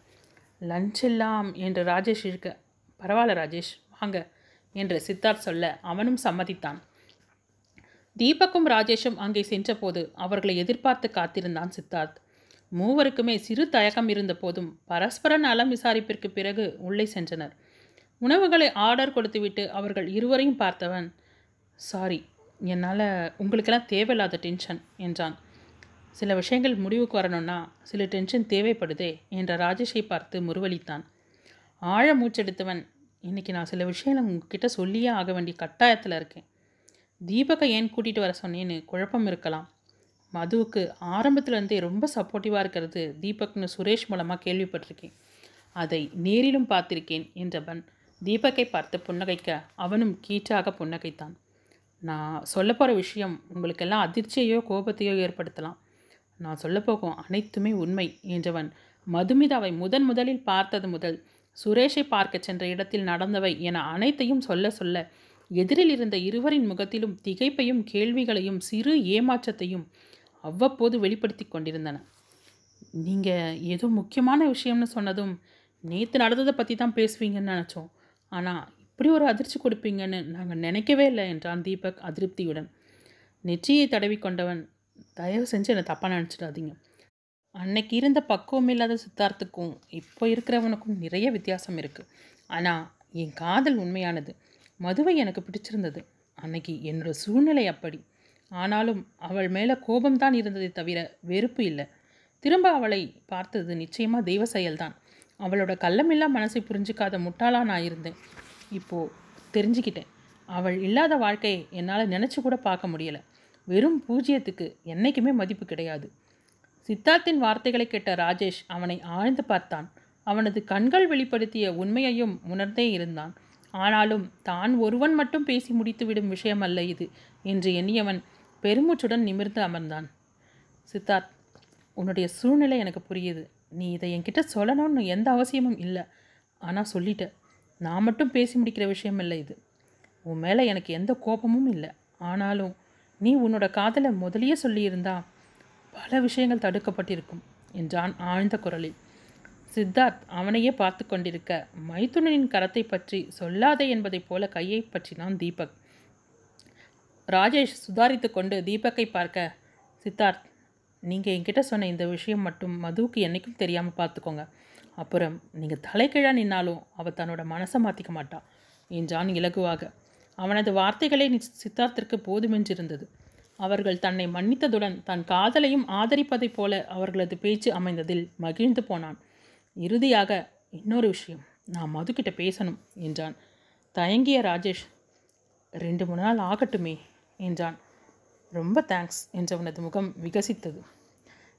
லஞ்ச் எல்லாம் என்று ராஜேஷ் இருக்க பரவாயில்ல ராஜேஷ் வாங்க. என்று சித்தார்த் சொல்ல அவனும் சம்மதித்தான். தீபக்கும் ராஜேஷும் அங்கே சென்றபோது அவர்களை எதிர்பார்த்து காத்திருந்தான் சித்தார்த். மூவருக்குமே சிறு தயக்கம் இருந்த போதும் பரஸ்பர நலம் விசாரிப்பிற்கு பிறகு உள்ளே சென்றனர். உணவுகளை ஆர்டர் கொடுத்துவிட்டு அவர்கள் இருவரையும் பார்த்தவன் சாரி என்னால் உங்களுக்கெல்லாம் தேவையில்லாத டென்ஷன் என்றான். சில விஷயங்கள் முடிவுக்கு வரணும்னா சில டென்ஷன் தேவைப்படுதே என்ற ராஜேஷை பார்த்து முருவளித்தான் ஆழ மூச்செடுத்தவன் இன்றைக்கி நான் சில விஷயங்கள் உங்ககிட்ட சொல்லியே ஆக வேண்டிய கட்டாயத்தில் இருக்கேன். தீபகை ஏன் கூட்டிகிட்டு வர சொன்னேன்னு குழப்பம் இருக்கலாம். மதுவுக்கு ஆரம்பத்துலேருந்தே ரொம்ப சப்போர்ட்டிவாக இருக்கிறது தீபக்னு சுரேஷ் மூலமாக கேள்விப்பட்டிருக்கேன். அதை நேரிலும் பார்த்திருக்கேன் என்றவன் தீபக்கை பார்த்து புன்னகைக்க அவனும் கீச்சாக புன்னகைத்தான். நான் சொல்ல போகிற விஷயம் உங்களுக்கெல்லாம் அதிர்ச்சியையோ கோபத்தையோ ஏற்படுத்தலாம். நான் சொல்லப்போகும் அனைத்துமே உண்மை என்றவன் மதுமிதாவை முதன் முதலில் பார்த்தது முதல் சுரேஷை பார்க்கச் சென்ற இடத்தில் நடந்தவை என அனைத்தையும் சொல்ல சொல்ல எதிரில் இருந்த இருவரின் முகத்திலும் திகைப்பையும் கேள்விகளையும் சிறு ஏமாற்றத்தையும் அவ்வப்போது வெளிப்படுத்தி கொண்டிருந்தன. நீங்கள் ஏதோ முக்கியமான விஷயம்னு சொன்னதும் நேற்று நடந்ததை பற்றி தான் பேசுவீங்கன்னு நினச்சோம். ஆனால் இப்படி ஒரு அதிர்ச்சி கொடுப்பீங்கன்னு நாங்கள் நினைக்கவே இல்லை என்றான் தீபக் அதிருப்தியுடன். நெற்றியை தடவி கொண்டவன் தயவு செஞ்சு என்னை தப்பாக நினச்சிடாதீங்க. அன்னைக்கு இருந்த பக்குவம் இல்லாத சித்தார்த்துக்கும் இப்போ இருக்கிறவனுக்கும் நிறைய வித்தியாசம் இருக்குது ஆனால் என் காதல் உண்மையானது. மதுவை எனக்கு பிடிச்சிருந்தது. அன்னைக்கு என்னோட சூழ்நிலை அப்படி. ஆனாலும் அவள் மேலே கோபம்தான் இருந்ததை தவிர வெறுப்பு இல்லை. திரும்ப அவளை பார்த்தது நிச்சயமாக தெய்வ செயல்தான். அவளோட கள்ளமில்லா மனசை புரிஞ்சிக்காத முட்டாளாக நான் இருந்தேன். இப்போது தெரிஞ்சுக்கிட்டேன். அவள் இல்லாத வாழ்க்கையை என்னால் நினச்சி கூட பார்க்க முடியலை. வெறும் பூஜ்ஜியத்துக்கு என்றைக்குமே மதிப்பு கிடையாது. சித்தார்த்தின் வார்த்தைகளை கேட்ட ராஜேஷ் அவனை ஆழ்ந்து பார்த்தான். அவனது கண்கள் வெளிப்படுத்திய உண்மையையும் உணர்ந்தே இருந்தான். ஆனாலும் தான் ஒருவன் மட்டும் பேசி முடித்துவிடும் அல்ல இது என்று எண்ணியவன் பெருமூச்சுடன் நிமிர்ந்து அமர்ந்தான். சித்தார்த் உன்னுடைய சூழ்நிலை எனக்கு புரியுது. நீ இதை என்கிட்ட சொல்லணும்னு எந்த அவசியமும் இல்லை. ஆனால் சொல்லிட்ட. நான் மட்டும் பேசி முடிக்கிற விஷயம் இல்லை இது. உன் மேலே எனக்கு எந்த கோபமும் இல்லை. ஆனாலும் நீ உன்னோட காதலை முதலியே சொல்லியிருந்தா பல விஷயங்கள் தடுக்கப்பட்டிருக்கும் என்றான் ஆழ்ந்த குரலில். சித்தார்த் அவனையே பார்த்து கொண்டிருக்க மைத்துனனின் கரத்தை பற்றி சொல்லாதே என்பதைப் போல கையை பற்றினான் தீபக். ராஜேஷ் சுதாரித்து கொண்டு தீபக்கை பார்க்க சித்தார்த் நீங்கள் என்கிட்ட சொன்ன இந்த விஷயம் மட்டும் மதுவுக்கு என்றைக்கும் தெரியாமல் பார்த்துக்கோங்க. அப்புறம் நீங்கள் தலைக்கிழா நின்னாலும் அவள் தன்னோட மனசை மாற்றிக்க மாட்டாள் என்றான் இலகுவாக. அவனது வார்த்தைகளே சித்தார்த்திற்கு போதுமென்றிருந்தது. அவர்கள் தன்னை மன்னித்ததுடன் தன் காதலையும் ஆதரிப்பதைப் போல அவர்களது பேச்சு அமைந்ததில் மகிழ்ந்து போனான். இறுதியாக இன்னொரு விஷயம் நான் மதுக்கிட்ட பேசணும் என்றான். தயங்கிய ராஜேஷ் ரெண்டு மூணு நாள் ஆகட்டுமே என்றான். ரொம்ப தேங்க்ஸ் என்றவனது முகம் விகசித்தது.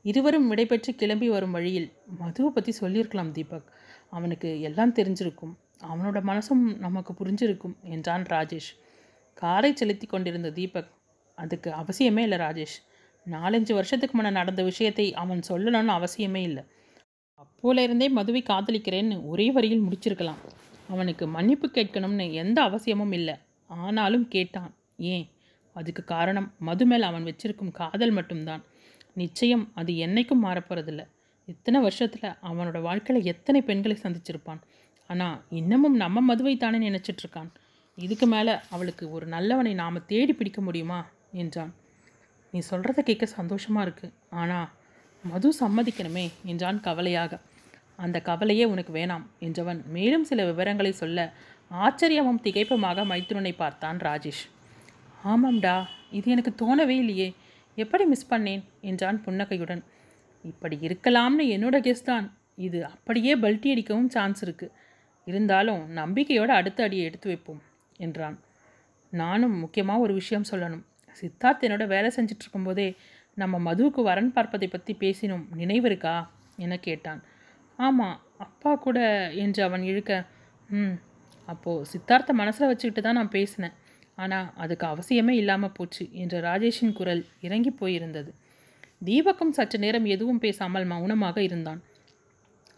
இருவரும் விடைபெற்று கிளம்பி வரும் வழியில் மதுவை பற்றி சொல்லியிருக்கலாம் தீபக். அவனுக்கு எல்லாம் தெரிஞ்சிருக்கும். அவனோட மனசும் நமக்கு புரிஞ்சிருக்கும் என்றான் ராஜேஷ். காரை செலுத்தி கொண்டிருந்த தீபக் அதுக்கு அவசியமே இல்லை ராஜேஷ். நாலஞ்சு வருஷத்துக்கு முன்னே நடந்த விஷயத்தை அவன் சொல்லணும்னு அவசியமே இல்லை. அப்போலேருந்தே மதுவை காதலிக்கிறேன்னு ஒரே வரியில் முடிச்சிருக்கலாம். அவனுக்கு மன்னிப்பு கேட்கணும்னு எந்த அவசியமும் இல்லை. ஆனாலும் கேட்டான். ஏன்? அதுக்கு காரணம் மது மேல் அவன் வச்சிருக்கும் காதல் மட்டும்தான். நிச்சயம் அது என்னைக்கும் மாறப்போகிறதில்ல இத்தனை வருஷத்தில் அவனோட வாழ்க்கையில் எத்தனை பெண்களை சந்திச்சிருப்பான்? ஆனால் இன்னமும் நம்ம மதுவை தானே நினச்சிட்ருக்கான் இதுக்கு மேலே அவளுக்கு ஒரு நல்லவனை நாம் தேடி பிடிக்க முடியுமா? என்றான். நீ சொல்கிறத கேட்க சந்தோஷமாக இருக்குது ஆனால் மது சம்மதிக்கணுமே என்றான் கவலையாக. அந்த கவலையே உனக்கு வேணாம் என்றவன் மேலும் சில விவரங்களை சொல்ல ஆச்சரியமும் திகைப்புமாக மைத்துனனை பார்த்தான் ராஜேஷ். ஆமாம்டா இது எனக்கு தோணவே இல்லையே. எப்படி மிஸ் பண்ணேன்? என்றான் புன்னகையுடன். இப்படி இருக்கலாம்னு என்னோட கெஸ் தான். இது அப்படியே பல்ட்டி அடிக்கவும் சான்ஸ் இருக்குது இருந்தாலும் நம்பிக்கையோடு அடுத்த அடியை எடுத்து வைப்போம் என்றான். நானும் முக்கியமாக ஒரு விஷயம் சொல்லணும். சித்தார்த் என்னோட வேலை செஞ்சிட்டு இருக்கும்போதே நம்ம மதுவுக்கு வரன் பார்ப்பதை பற்றி பேசினோம். நினைவு இருக்கா? என கேட்டான். ஆமாம் அப்பா கூட என்று அவன் இழுக்க ம் அப்போது சித்தார்த்த மனசில் வச்சுக்கிட்டு தான் நான் பேசினேன். ஆனால் அதுக்கு அவசியமே இல்லாமல் போச்சு என்ற ராஜேஷின் குரல் இறங்கி போயிருந்தது. தீபக்கும் சற்று நேரம் எதுவும் பேசாமல் மௌனமாக இருந்தான்.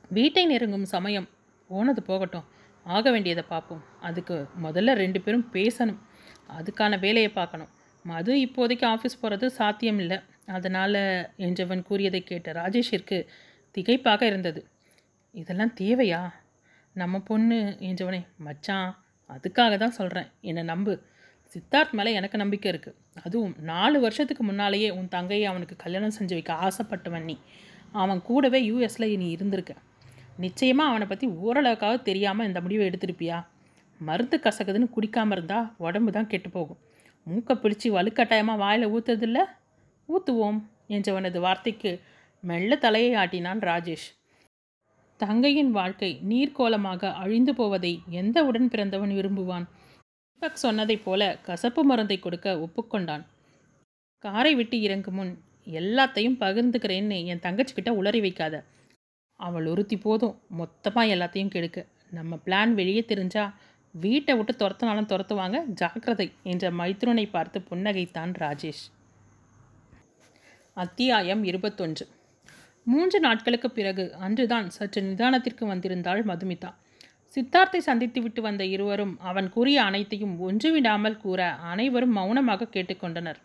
வீட்டை நெருங்கும் சமயம் போனது போகட்டும். ஆக வேண்டியதை பார்ப்போம். அதுக்கு முதல்ல ரெண்டு பேரும் பேசணும். அதுக்கான வேலையை பார்க்கணும். மது இப்போதைக்கு ஆஃபீஸ் போகிறது சாத்தியம் இல்லை அதனால் என்றவன் கூறியதை கேட்ட ராஜேஷிற்கு திகைப்பாக இருந்தது. இதெல்லாம் தேவையா? நம்ம பொண்ணு என்றவனே மச்சான் அதுக்காக தான் சொல்கிறேன் என்னை நம்பு. சித்தார்த் மேலே எனக்கு நம்பிக்கை இருக்குது அதுவும் நாலு வருஷத்துக்கு முன்னாலேயே உன் தங்கையை அவனுக்கு கல்யாணம் செஞ்சு வைக்க ஆசைப்பட்டவன் நீ. அவன் கூடவே யூஎஸில் நீ இருந்திருக்க. நிச்சயமாக அவனை பற்றி ஓரளவுக்காவது தெரியாமல் இந்த முடிவை எடுத்திருப்பியா? மருந்து கசக்குதுன்னு குடிக்காமல் இருந்தால் உடம்பு தான் கெட்டு போகும். மூக்கை பிடிச்சி வலுக்கட்டாயமாக வாயில் ஊற்றுறதில்ல ஊற்றுவோம் என்றவனது வார்த்தைக்கு மெல்ல தலையை ஆட்டினான் ராஜேஷ். தங்கையின் வாழ்க்கை நீர்க்கோலமாக அழிந்து போவதை எந்த உடன் பிறந்தவன் விரும்புவான்? தீபக் சொன்னதைப் போல கசப்பு மருந்தை கொடுக்க ஒப்புக்கொண்டான். காரை விட்டு இறங்கும் முன் எல்லாத்தையும் பகிர்ந்துக்கிறேன்னு என் தங்கச்சிக்கிட்ட உளறி வைக்காத. அவள் ஒருத்தி போதும் மொத்தமாக எல்லாத்தையும் கெடுக்க. நம்ம பிளான் வெளியே தெரிஞ்சால் வீட்டை விட்டு துரத்தினாலும் துரத்துவாங்க. ஜாக்கிரதை என்ற மைத்ருனை பார்த்து புன்னகைத்தான் ராஜேஷ். அத்தியாயம் இருபத்தொன்று. மூன்று நாட்களுக்கு பிறகு அன்றுதான் சற்று நிதானத்திற்கு வந்திருந்தாள் மதுமிதா. சித்தார்த்தை சந்தித்துவிட்டு வந்த இருவரும் அவன் கூறிய அனைத்தையும் ஒன்றுவிடாமல் கூற அனைவரும் மௌனமாக கேட்டுக்கொண்டனர்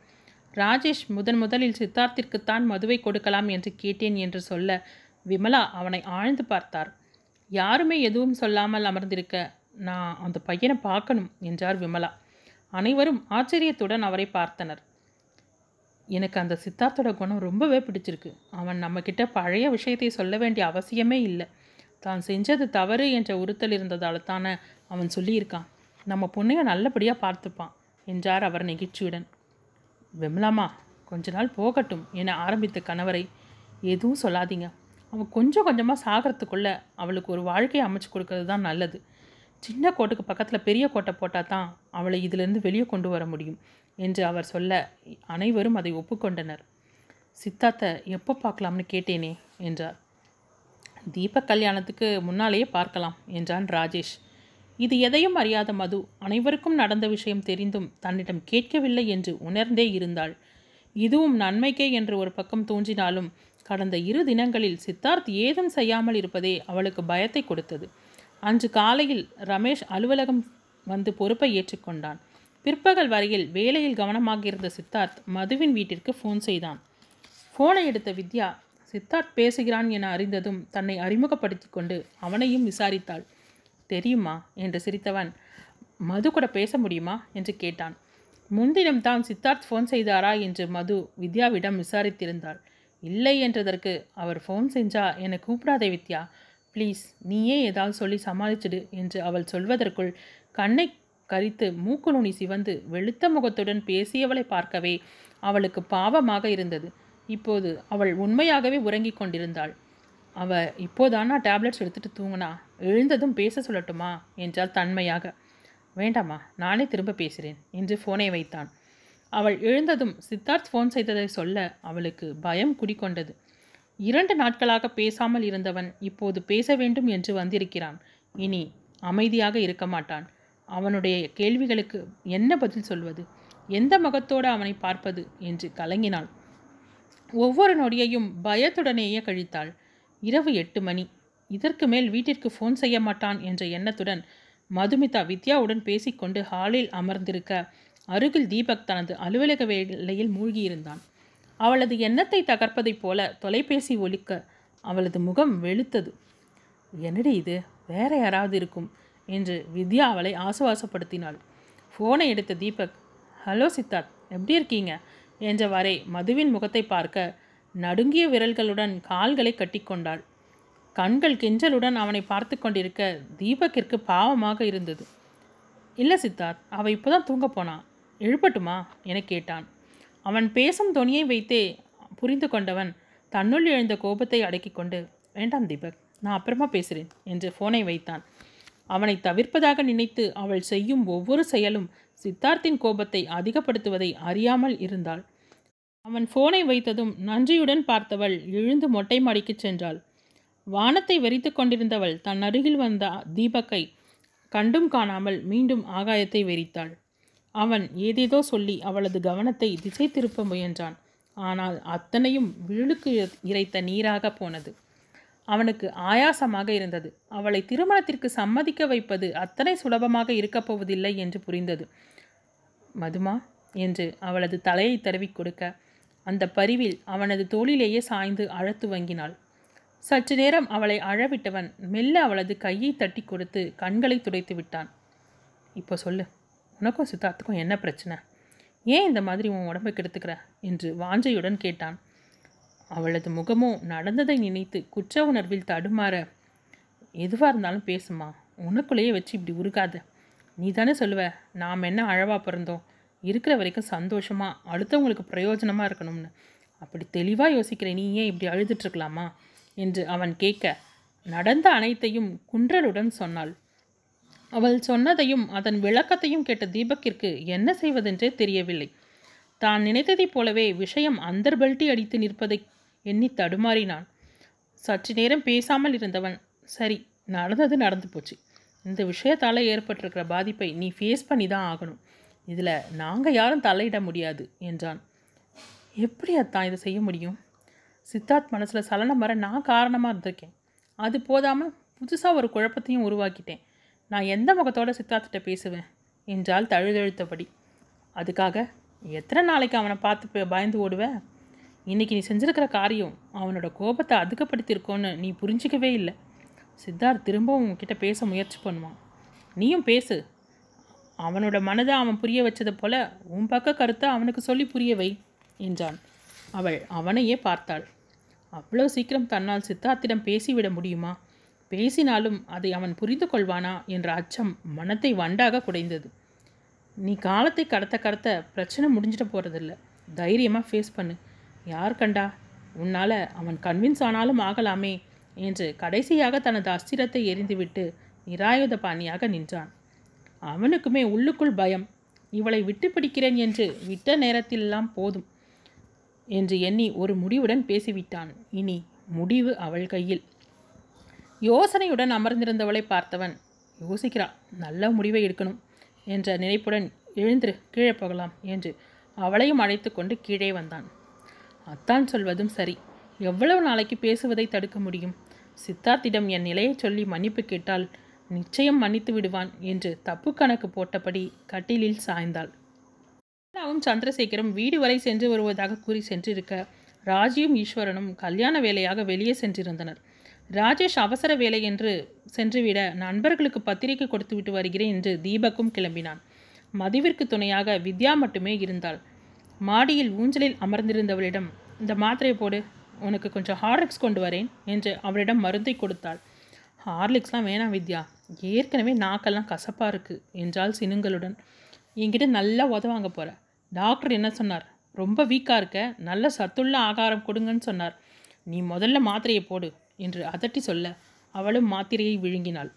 ராஜேஷ் முதன் முதலில் சித்தார்த்திற்குத்தான் மதுவை கொடுக்கலாம் என்று கேட்டேன் என்று சொல்ல விமலா அவனை ஆழ்ந்து பார்த்தார். யாருமே எதுவும் சொல்லாமல் அமர்ந்திருக்க நான் அந்த பையனை பார்க்கணும் என்றார் விமலா. அனைவரும் ஆச்சரியத்துடன் அவரை பார்த்தனர். எனக்கு அந்த சித்தார்த்தோட குணம் ரொம்பவே பிடிச்சிருக்கு. அவன் நம்மக்கிட்ட பழைய விஷயத்தை சொல்ல வேண்டிய அவசியமே இல்லை. தான் செஞ்சது தவறு என்ற உறுத்தல் இருந்ததால் தானே அவன் சொல்லியிருக்கான். நம்ம பொண்ணையை நல்லபடியாக பார்த்துப்பான் என்றார் அவர் நெகிழ்ச்சியுடன். விமலாமா கொஞ்ச நாள் போகட்டும் என ஆரம்பித்த கணவரை. எதுவும் சொல்லாதீங்க. அவன் கொஞ்சம் கொஞ்சமாக சாகிறதுக்குள்ளே அவளுக்கு ஒரு வாழ்க்கையை அமைச்சு கொடுக்கறது தான் நல்லது. சின்ன கோட்டுக்கு பக்கத்தில் பெரிய கோட்டை போட்டால் தான் அவளை இதிலிருந்து வெளியே கொண்டு வர முடியும் என்று அவர் சொல்ல அனைவரும் அதை ஒப்புக்கொண்டனர். சித்தார்த்தை எப்போ பார்க்கலாம்னு கேட்டேனே என்றார். தீபக் கல்யாணத்துக்கு முன்னாலேயே பார்க்கலாம் என்றான் ராஜேஷ். இது எதையும் அறியாத மது அனைவருக்கும் நடந்த விஷயம் தெரிந்தும் தன்னிடம் கேட்கவில்லை என்று உணர்ந்தே இருந்தாள். இதுவும் நன்மைக்கே என்று ஒரு பக்கம் தோன்றினாலும் கடந்த இரு தினங்களில் சித்தார்த் ஏதும் செய்யாமல் இருப்பதே அவளுக்கு பயத்தை கொடுத்தது. அன்று காலையில் ரமேஷ் அலுவலகம் வந்து பொறுப்பை ஏற்றுக்கொண்டான். பிற்பகல் வரையில் வேலையில் கவனமாக இருந்த சித்தார்த் மதுவின் வீட்டிற்கு ஃபோன் செய்தான். ஃபோனை எடுத்த வித்யா சித்தார்த் பேசுகிறான் என அறிந்ததும் தன்னை அறிமுகப்படுத்தி கொண்டு அவனையும் விசாரித்தாள். தெரியுமா என்று சிரித்தவன். மது கூட பேச முடியுமா என்று கேட்டான். முன்தினம்தான் சித்தார்த் ஃபோன் செய்தாரா என்று மது வித்யாவிடம் விசாரித்திருந்தாள். இல்லை என்றதற்கு அவர் ஃபோன் செஞ்சா என்னை கூப்பிடாதே வித்யா ப்ளீஸ் நீயே ஏதாவது சொல்லி சமாளிச்சிடு என்று அவள் சொல்வதற்குள் கண்ணை கரித்து மூக்கு நுனி சிவந்து வெளுத்த முகத்துடன் பேசியவளை பார்க்கவே அவளுக்கு பாவமாக இருந்தது. இப்போது அவள் உண்மையாகவே உறங்கிக் கொண்டிருந்தாள். அவ இப்போதானா டேப்லெட்ஸ் எடுத்துட்டு தூங்கினா? எழுந்ததும் பேச சொல்லட்டுமா? என்றால் தன்மையாக. வேண்டாமா நானே திரும்ப பேசுகிறேன் என்று ஃபோனை வைத்தான். அவள் எழுந்ததும் சித்தார்த் ஃபோன் செய்ததை சொல்ல அவளுக்கு பயம் குடிக்கொண்டது இரண்டு நாட்களாக பேசாமல் இருந்தவன் இப்போது பேச வேண்டும் என்று வந்திருக்கிறான். இனி அமைதியாக இருக்க மாட்டான். அவனுடைய கேள்விகளுக்கு என்ன பதில் சொல்வது? எந்த முகத்தோடு அவனை பார்ப்பது? என்று கலங்கினாள். ஒவ்வொரு நொடியையும் பயத்துடனேயே கழித்தாள். இரவு எட்டு மணி. இதற்கு மேல் வீட்டிற்கு ஃபோன் செய்ய மாட்டான் என்ற எண்ணத்துடன் மதுமிதா வித்யாவுடன் பேசிக்கொண்டு ஹாலில் அமர்ந்திருக்க அருகில் தீபக் தனது அலுவலக வேலையில் மூழ்கியிருந்தான். அவளது எண்ணத்தை தகர்ப்பதைப் போல தொலைபேசி ஒலிக்க அவளது முகம் வெளுத்தது. என்னடி இது? வேற யாராவது இருக்கும்? என்று வித்யா அவளை ஆசுவாசப்படுத்தினாள். ஃபோனை எடுத்த தீபக் ஹலோ சித்தார்த் எப்படி இருக்கீங்க? என்றவாறே மதுவின் முகத்தை பார்க்க நடுங்கிய விரல்களுடன் கால்களை கட்டிக்கொண்டாள் கண்கள் கெஞ்சலுடன் அவனை பார்த்து கொண்டிருக்க தீபக்கிற்கு பாவமாக இருந்தது. இல்லை சித்தார்த் அவள் இப்போ தான் தூங்க போனான் எழுப்பட்டுமா? என கேட்டான். அவன் பேசும் தொனியை வைத்தே புரிந்து கொண்டவன் தன்னுள் எழுந்த கோபத்தை அடக்கி கொண்டு வேண்டாம் தீபக் நான் அப்புறமா பேசுகிறேன் என்று ஃபோனை வைத்தான். அவனை தவிர்ப்பதாக நினைத்து அவள் செய்யும் ஒவ்வொரு செயலும் சித்தார்த்தின் கோபத்தை அதிகப்படுத்துவதை அறியாமல் இருந்தாள். அவன் ஃபோனை வைத்ததும் நன்றியுடன் பார்த்தவள் எழுந்து மொட்டை மாடிக்குச் சென்றாள். வானத்தை வெறித்து கொண்டிருந்தவள் தன் அருகில் வந்த தீபக்கை கண்டும் காணாமல் மீண்டும் ஆகாயத்தை வெறித்தாள். அவன் ஏதேதோ சொல்லி அவளது கவனத்தை திசை திருப்ப முயன்றான். ஆனால் அத்தனையும் விழுக்கு இறைத்த நீராக போனது. அவனுக்கு ஆயாசமாக இருந்தது. அவளை திருமணத்திற்கு சம்மதிக்க வைப்பது அத்தனை சுலபமாக இருக்கப் போவதில்லை என்று புரிந்தது. மதுமா என்று அவளது தலையை தடவி கொடுக்க அந்த பரிவில் அவனது தோளிலேயே சாய்ந்து அழத்து வங்கினாள். சற்று நேரம் அவளை அழவிட்டவன் மெல்ல அவளது கையை தட்டி கொடுத்து கண்களை துடைத்து விட்டான். இப்போ சொல்லு. உனக்கும் சித்தார்த்துக்கும் என்ன பிரச்சனை? ஏன் இந்த மாதிரி உன் உடம்பை கெடுத்துக்கிற? என்று வாஞ்சையுடன் கேட்டான். அவளது முகமோ நடந்ததை நினைத்து குற்ற உணர்வில் தடுமாற எதுவாக இருந்தாலும் பேசுமா உனக்குள்ளேயே வச்சு இப்படி உருகாத. நீ தானே சொல்லுவ நாம் என்ன அழவா பிறந்தோம் இருக்கிற வரைக்கும் சந்தோஷமாக அடுத்தவங்களுக்கு பிரயோஜனமாக இருக்கணும்னு. அப்படி தெளிவாக யோசிக்கிற நீ ஏன் இப்படி அழுதுட்ருக்கலாமா என்று அவன் கேட்க நடந்த அனைத்தையும் குன்றலுடன் சொன்னாள். அவள் சொன்னதையும் அதன் விளக்கத்தையும் கேட்ட தீபக்கிற்கு என்ன செய்வதென்றே தெரியவில்லை. தான் நினைத்ததைப் போலவே விஷயம் அந்தர்பல்ட்டி அடித்து நிற்பதை எண்ணி தடுமாறினான். சற்று நேரம் பேசாமல் இருந்தவன் சரி நடந்தது நடந்து போச்சு. இந்த விஷயத்தால் ஏற்பட்டிருக்கிற பாதிப்பை நீ ஃபேஸ் பண்ணி தான் ஆகணும். இதில் நாங்கள் யாரும் தலையிட முடியாது என்றான். எப்படி அத்தான் இதை செய்ய முடியும்? சித்தார்த் மனசில் சலனம் வர நான் காரணமாக இருந்திருக்கேன். அது போதாமல் புதுசாக ஒரு குழப்பத்தையும் உருவாக்கிட்டேன். நான் எந்த முகத்தோட சித்தார்த்திட்ட பேசுவேன்? என்றால் தழுதழுத்தபடி. அதுக்காக எத்தனை நாளைக்கு அவனை பார்த்து பயந்து ஓடுவேன் இன்றைக்கி நீ செஞ்சிருக்கிற காரியம் அவனோட கோபத்தை அதிகப்படுத்தியிருக்கோன்னு நீ புரிஞ்சிக்கவே இல்லை. சித்தார்த் திரும்பவும் உங்ககிட்ட பேச முயற்சி பண்ணுவான். நீயும் பேசு. அவனோட மனதை அவன் புரிய வச்சதை போல உன் பக்க கருத்தை அவனுக்கு சொல்லி புரிய வை என்றான். அவள் அவனையே பார்த்தாள். அவ்வளோ சீக்கிரம் தன்னால் சித்தார்த்திடம் பேசிவிட முடியுமா? பேசினாலும் அதை அவன் புரிந்து கொள்வானா என்ற அச்சம் மனத்தை வண்டாக குடைந்தது. நீ காலத்தை கடத்த கடத்த பிரச்சனை முடிஞ்சிட போகிறதில்ல தைரியமாக ஃபேஸ் பண்ணு. யார் கண்டா? உன்னால் அவன் கன்வின்ஸ் ஆனாலும் ஆகலாமே என்று கடைசியாக தனது அஸ்திரத்தை எரிந்துவிட்டு நிராயுத பாணியாக நின்றான். அவனுக்குமே உள்ளுக்குள் பயம். இவளை விட்டு பிடிக்கிறேன் என்று விட்ட நேரத்திலெல்லாம் போதும் என்று எண்ணி ஒரு முடிவுடன் பேசிவிட்டான். இனி முடிவு அவள் கையில். யோசனையுடன் அமர்ந்திருந்தவளை பார்த்தவன் யோசிக்கிறான் நல்ல முடிவை எடுக்கணும் என்ற நினைப்புடன் எழுந்திரு கீழே போகலாம் என்று அவளையும் அழைத்து கொண்டு கீழே வந்தான். அத்தான் சொல்வதும் சரி. எவ்வளவு நாளைக்கு பேசுவதை தடுக்க முடியும்? சித்தார்த்திடம் என் நிலையை சொல்லி மன்னிப்பு கேட்டால் நிச்சயம் மன்னித்து விடுவான் என்று தப்பு கணக்கு போட்டபடி கட்டிலில் சாய்ந்தாள். அண்ணாவும் சந்திரசேகரும் வீடு வரை சென்று வருவதாக கூறி சென்றிருக்க ராஜியும் ஈஸ்வரனும் கல்யாண வேலையாக வெளியே சென்றிருந்தனர். ராஜேஷ் அவசர வேலை என்று சென்றுவிட நண்பர்களுக்கு பத்திரிகை கொடுத்துவிட்டு வருகிறேன் என்று தீபக்கும் கிளம்பினான். மதுவிற்கு துணையாக வித்யா மட்டுமே இருந்தாள். மாடியில் ஊஞ்சலில் அமர்ந்திருந்தவளிடம் இந்த மாத்திரையை போடு உனக்கு கொஞ்சம் ஹார்லிக்ஸ் கொண்டு வரேன் என்று அவளிடம் மருந்தை கொடுத்தாள். ஹார்லிக்ஸ்லாம் வேணாம் வித்யா ஏற்கனவே நாக்கெல்லாம் கசப்பாக இருக்குது என்றால் சினுங்களுடன். என்கிட்ட நல்லா உதவாங்க போகிற டாக்டர் என்ன சொன்னார்? ரொம்ப வீக்காக இருக்க நல்ல சத்துள்ள ஆகாரம் கொடுங்கன்னு சொன்னார். நீ முதல்ல மாத்திரையை போடு என்று அதட்டி சொல்ல அவளும் மாத்திரையை விழுங்கினாள்.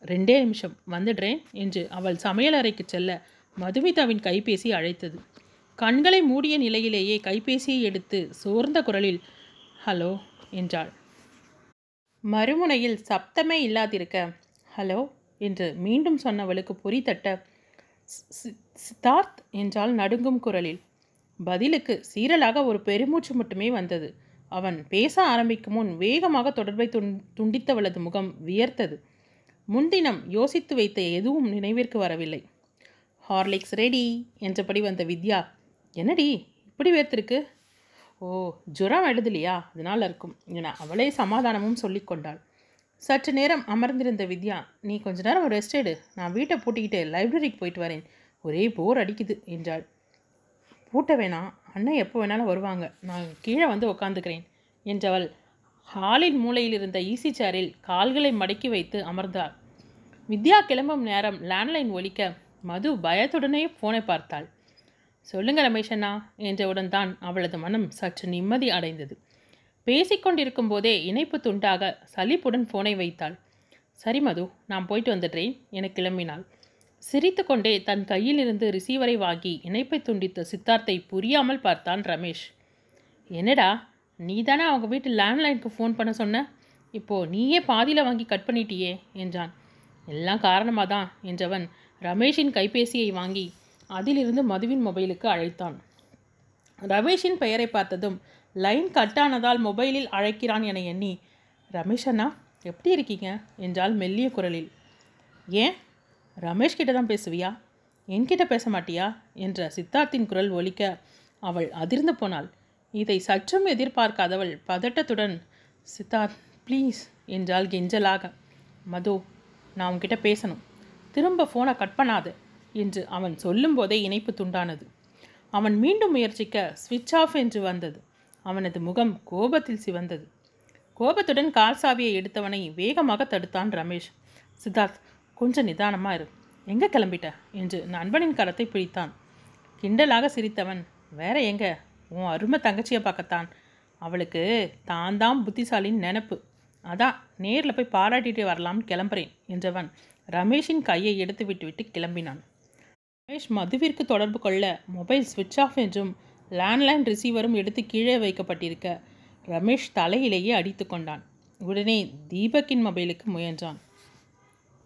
ரெண்டே நிமிஷம் வந்துடுறேன் என்று அவள் சமையலறைக்கு செல்ல மதுமிதாவின் கைபேசி அழைத்தது. கண்களை மூடிய நிலையிலேயே கைபேசியை எடுத்து சோர்ந்த குரலில் ஹலோ என்றாள். மறுமுனையில் சப்தமே இல்லாதிருக்க ஹலோ என்று மீண்டும் சொன்னவளுக்கு பொறி தட்ட சி- சித்தார்த் என்றால் நடுங்கும் குரலில். பதிலுக்கு சீரலாக ஒரு பெருமூச்சு மட்டுமே வந்தது. அவன் பேச ஆரம்பிக்கும் முன் வேகமாக தொடர்பை துண் துண்டித்தவளது முகம் வியர்த்தது. முன்தினம் யோசித்து வைத்த எதுவும் நினைவிற்கு வரவில்லை. ஹார்லிக்ஸ் ரெடி என்றபடி வந்த வித்யா என்னடி இப்படி வேர்த்திருக்கு ஓ ஜுரம் எழுதலையா அதனால் இருக்கும் என அவளே சமாதானமும் சொல்லிக் கொண்டாள். சற்று நேரம் அமர்ந்திருந்த வித்யா நீ கொஞ்ச நேரம் ரெஸ்ட் எடு. நான் வீட்டை பூட்டிக்கிட்டு லைப்ரரிக்கு போயிட்டு வரேன். ஒரே போர் அடிக்குது என்றாள். பூட்ட வேணாம். அண்ணன் எப்போ வேணாலும் வருவாங்க. நான் கீழே வந்து உட்காந்துக்கிறேன் என்றவள் ஹாலின் மூலையில் இருந்த ஈசி சேரில் கால்களை மடக்கி வைத்து அமர்ந்தாள். வித்யா கிளம்பும் நேரம் லேண்ட்லைன் ஒலிக்க மது பயத்துடனே ஃபோனை பார்த்தாள். சொல்லுங்க ரமேஷண்ணா என்றவுடன் தான் அவளது மனம் சற்று நிம்மதி அடைந்தது. பேசிக்கொண்டிருக்கும் போதே இணைப்பு துண்டாக சலிப்புடன் ஃபோனை வைத்தாள். சரி மது நான் போயிட்டு வந்துடுறேன் என கிளம்பினாள். சிரித்துக்கொண்டே தன் கையிலிருந்து ரிசீவரை வாங்கி இணைப்பை துண்டித்த சித்தார்த்தை புரியாமல் பார்த்தான் ரமேஷ். என்னடா நீ தானே அவங்க வீட்டு லேண்ட்லைனுக்கு ஃபோன் பண்ண சொன்ன? இப்போது நீயே பாதியில் வாங்கி கட் பண்ணிட்டியே என்றான். எல்லாம் காரணமாக தான் என்றவன் ரமேஷின் கைபேசியை வாங்கி அதிலிருந்து மதுவின் மொபைலுக்கு அழைத்தான். ரமேஷின் பெயரை பார்த்ததும் லைன் கட்டானதால் மொபைலில் அழைக்கிறான் என எண்ணி ரமேஷ் அண்ணா எப்படி இருக்கீங்க? என்றால் மெல்லிய குரலில். ஏன்? ரமேஷ் கிட்ட தான் பேசுவியா? என்கிட்ட பேச மாட்டியா என்ற சித்தார்த்தின் குரல் ஒலிக்க அவள் அதிர்ந்து போனாள். இதை சற்றும் எதிர்பார்க்காதவள் பதட்டத்துடன் சித்தார்த் ப்ளீஸ் என்றால் கெஞ்சலாக. மது நான் உன்கிட்ட பேசணும். திரும்ப ஃபோனை கட் பண்ணாது என்று அவன் சொல்லும்போதே இணைப்பு துண்டானது. அவன் மீண்டும் முயற்சிக்க ஸ்விட்ச் ஆஃப் என்று வந்தது. அவனது முகம் கோபத்தில் சிவந்தது. கோபத்துடன் கால் சாவியை எடுத்தவனை வேகமாக தடுத்தான் ரமேஷ். சித்தார்த் கொஞ்சம் நிதானமாக இரு. எங்கே கிளம்பிட்ட? என்று நண்பனின் கரத்தை பிடித்தான். கிண்டலாக சிரித்தவன் வேற எங்க? உன் அருமை தங்கச்சியை பார்க்கத்தான். அவளுக்கு தான் தான் புத்திசாலின்னு நினப்பு. அதான் நேரில் போய் பாராட்டிட்டு வரலாம்னு கிளம்புறேன் என்றவன் ரமேஷின் கையை எடுத்து விட்டுவிட்டு கிளம்பினான். ரமேஷ் மதுவிற்கு தொடர்பு கொள்ள மொபைல் சுவிட்ச் ஆஃப் என்றும் லேண்ட்லைன் ரிசீவரும் எடுத்து கீழே வைக்கப்பட்டிருக்க ரமேஷ் தலையிலேயே அடித்து கொண்டான். உடனே தீபக்கின் மொபைலுக்கு முயன்றான்.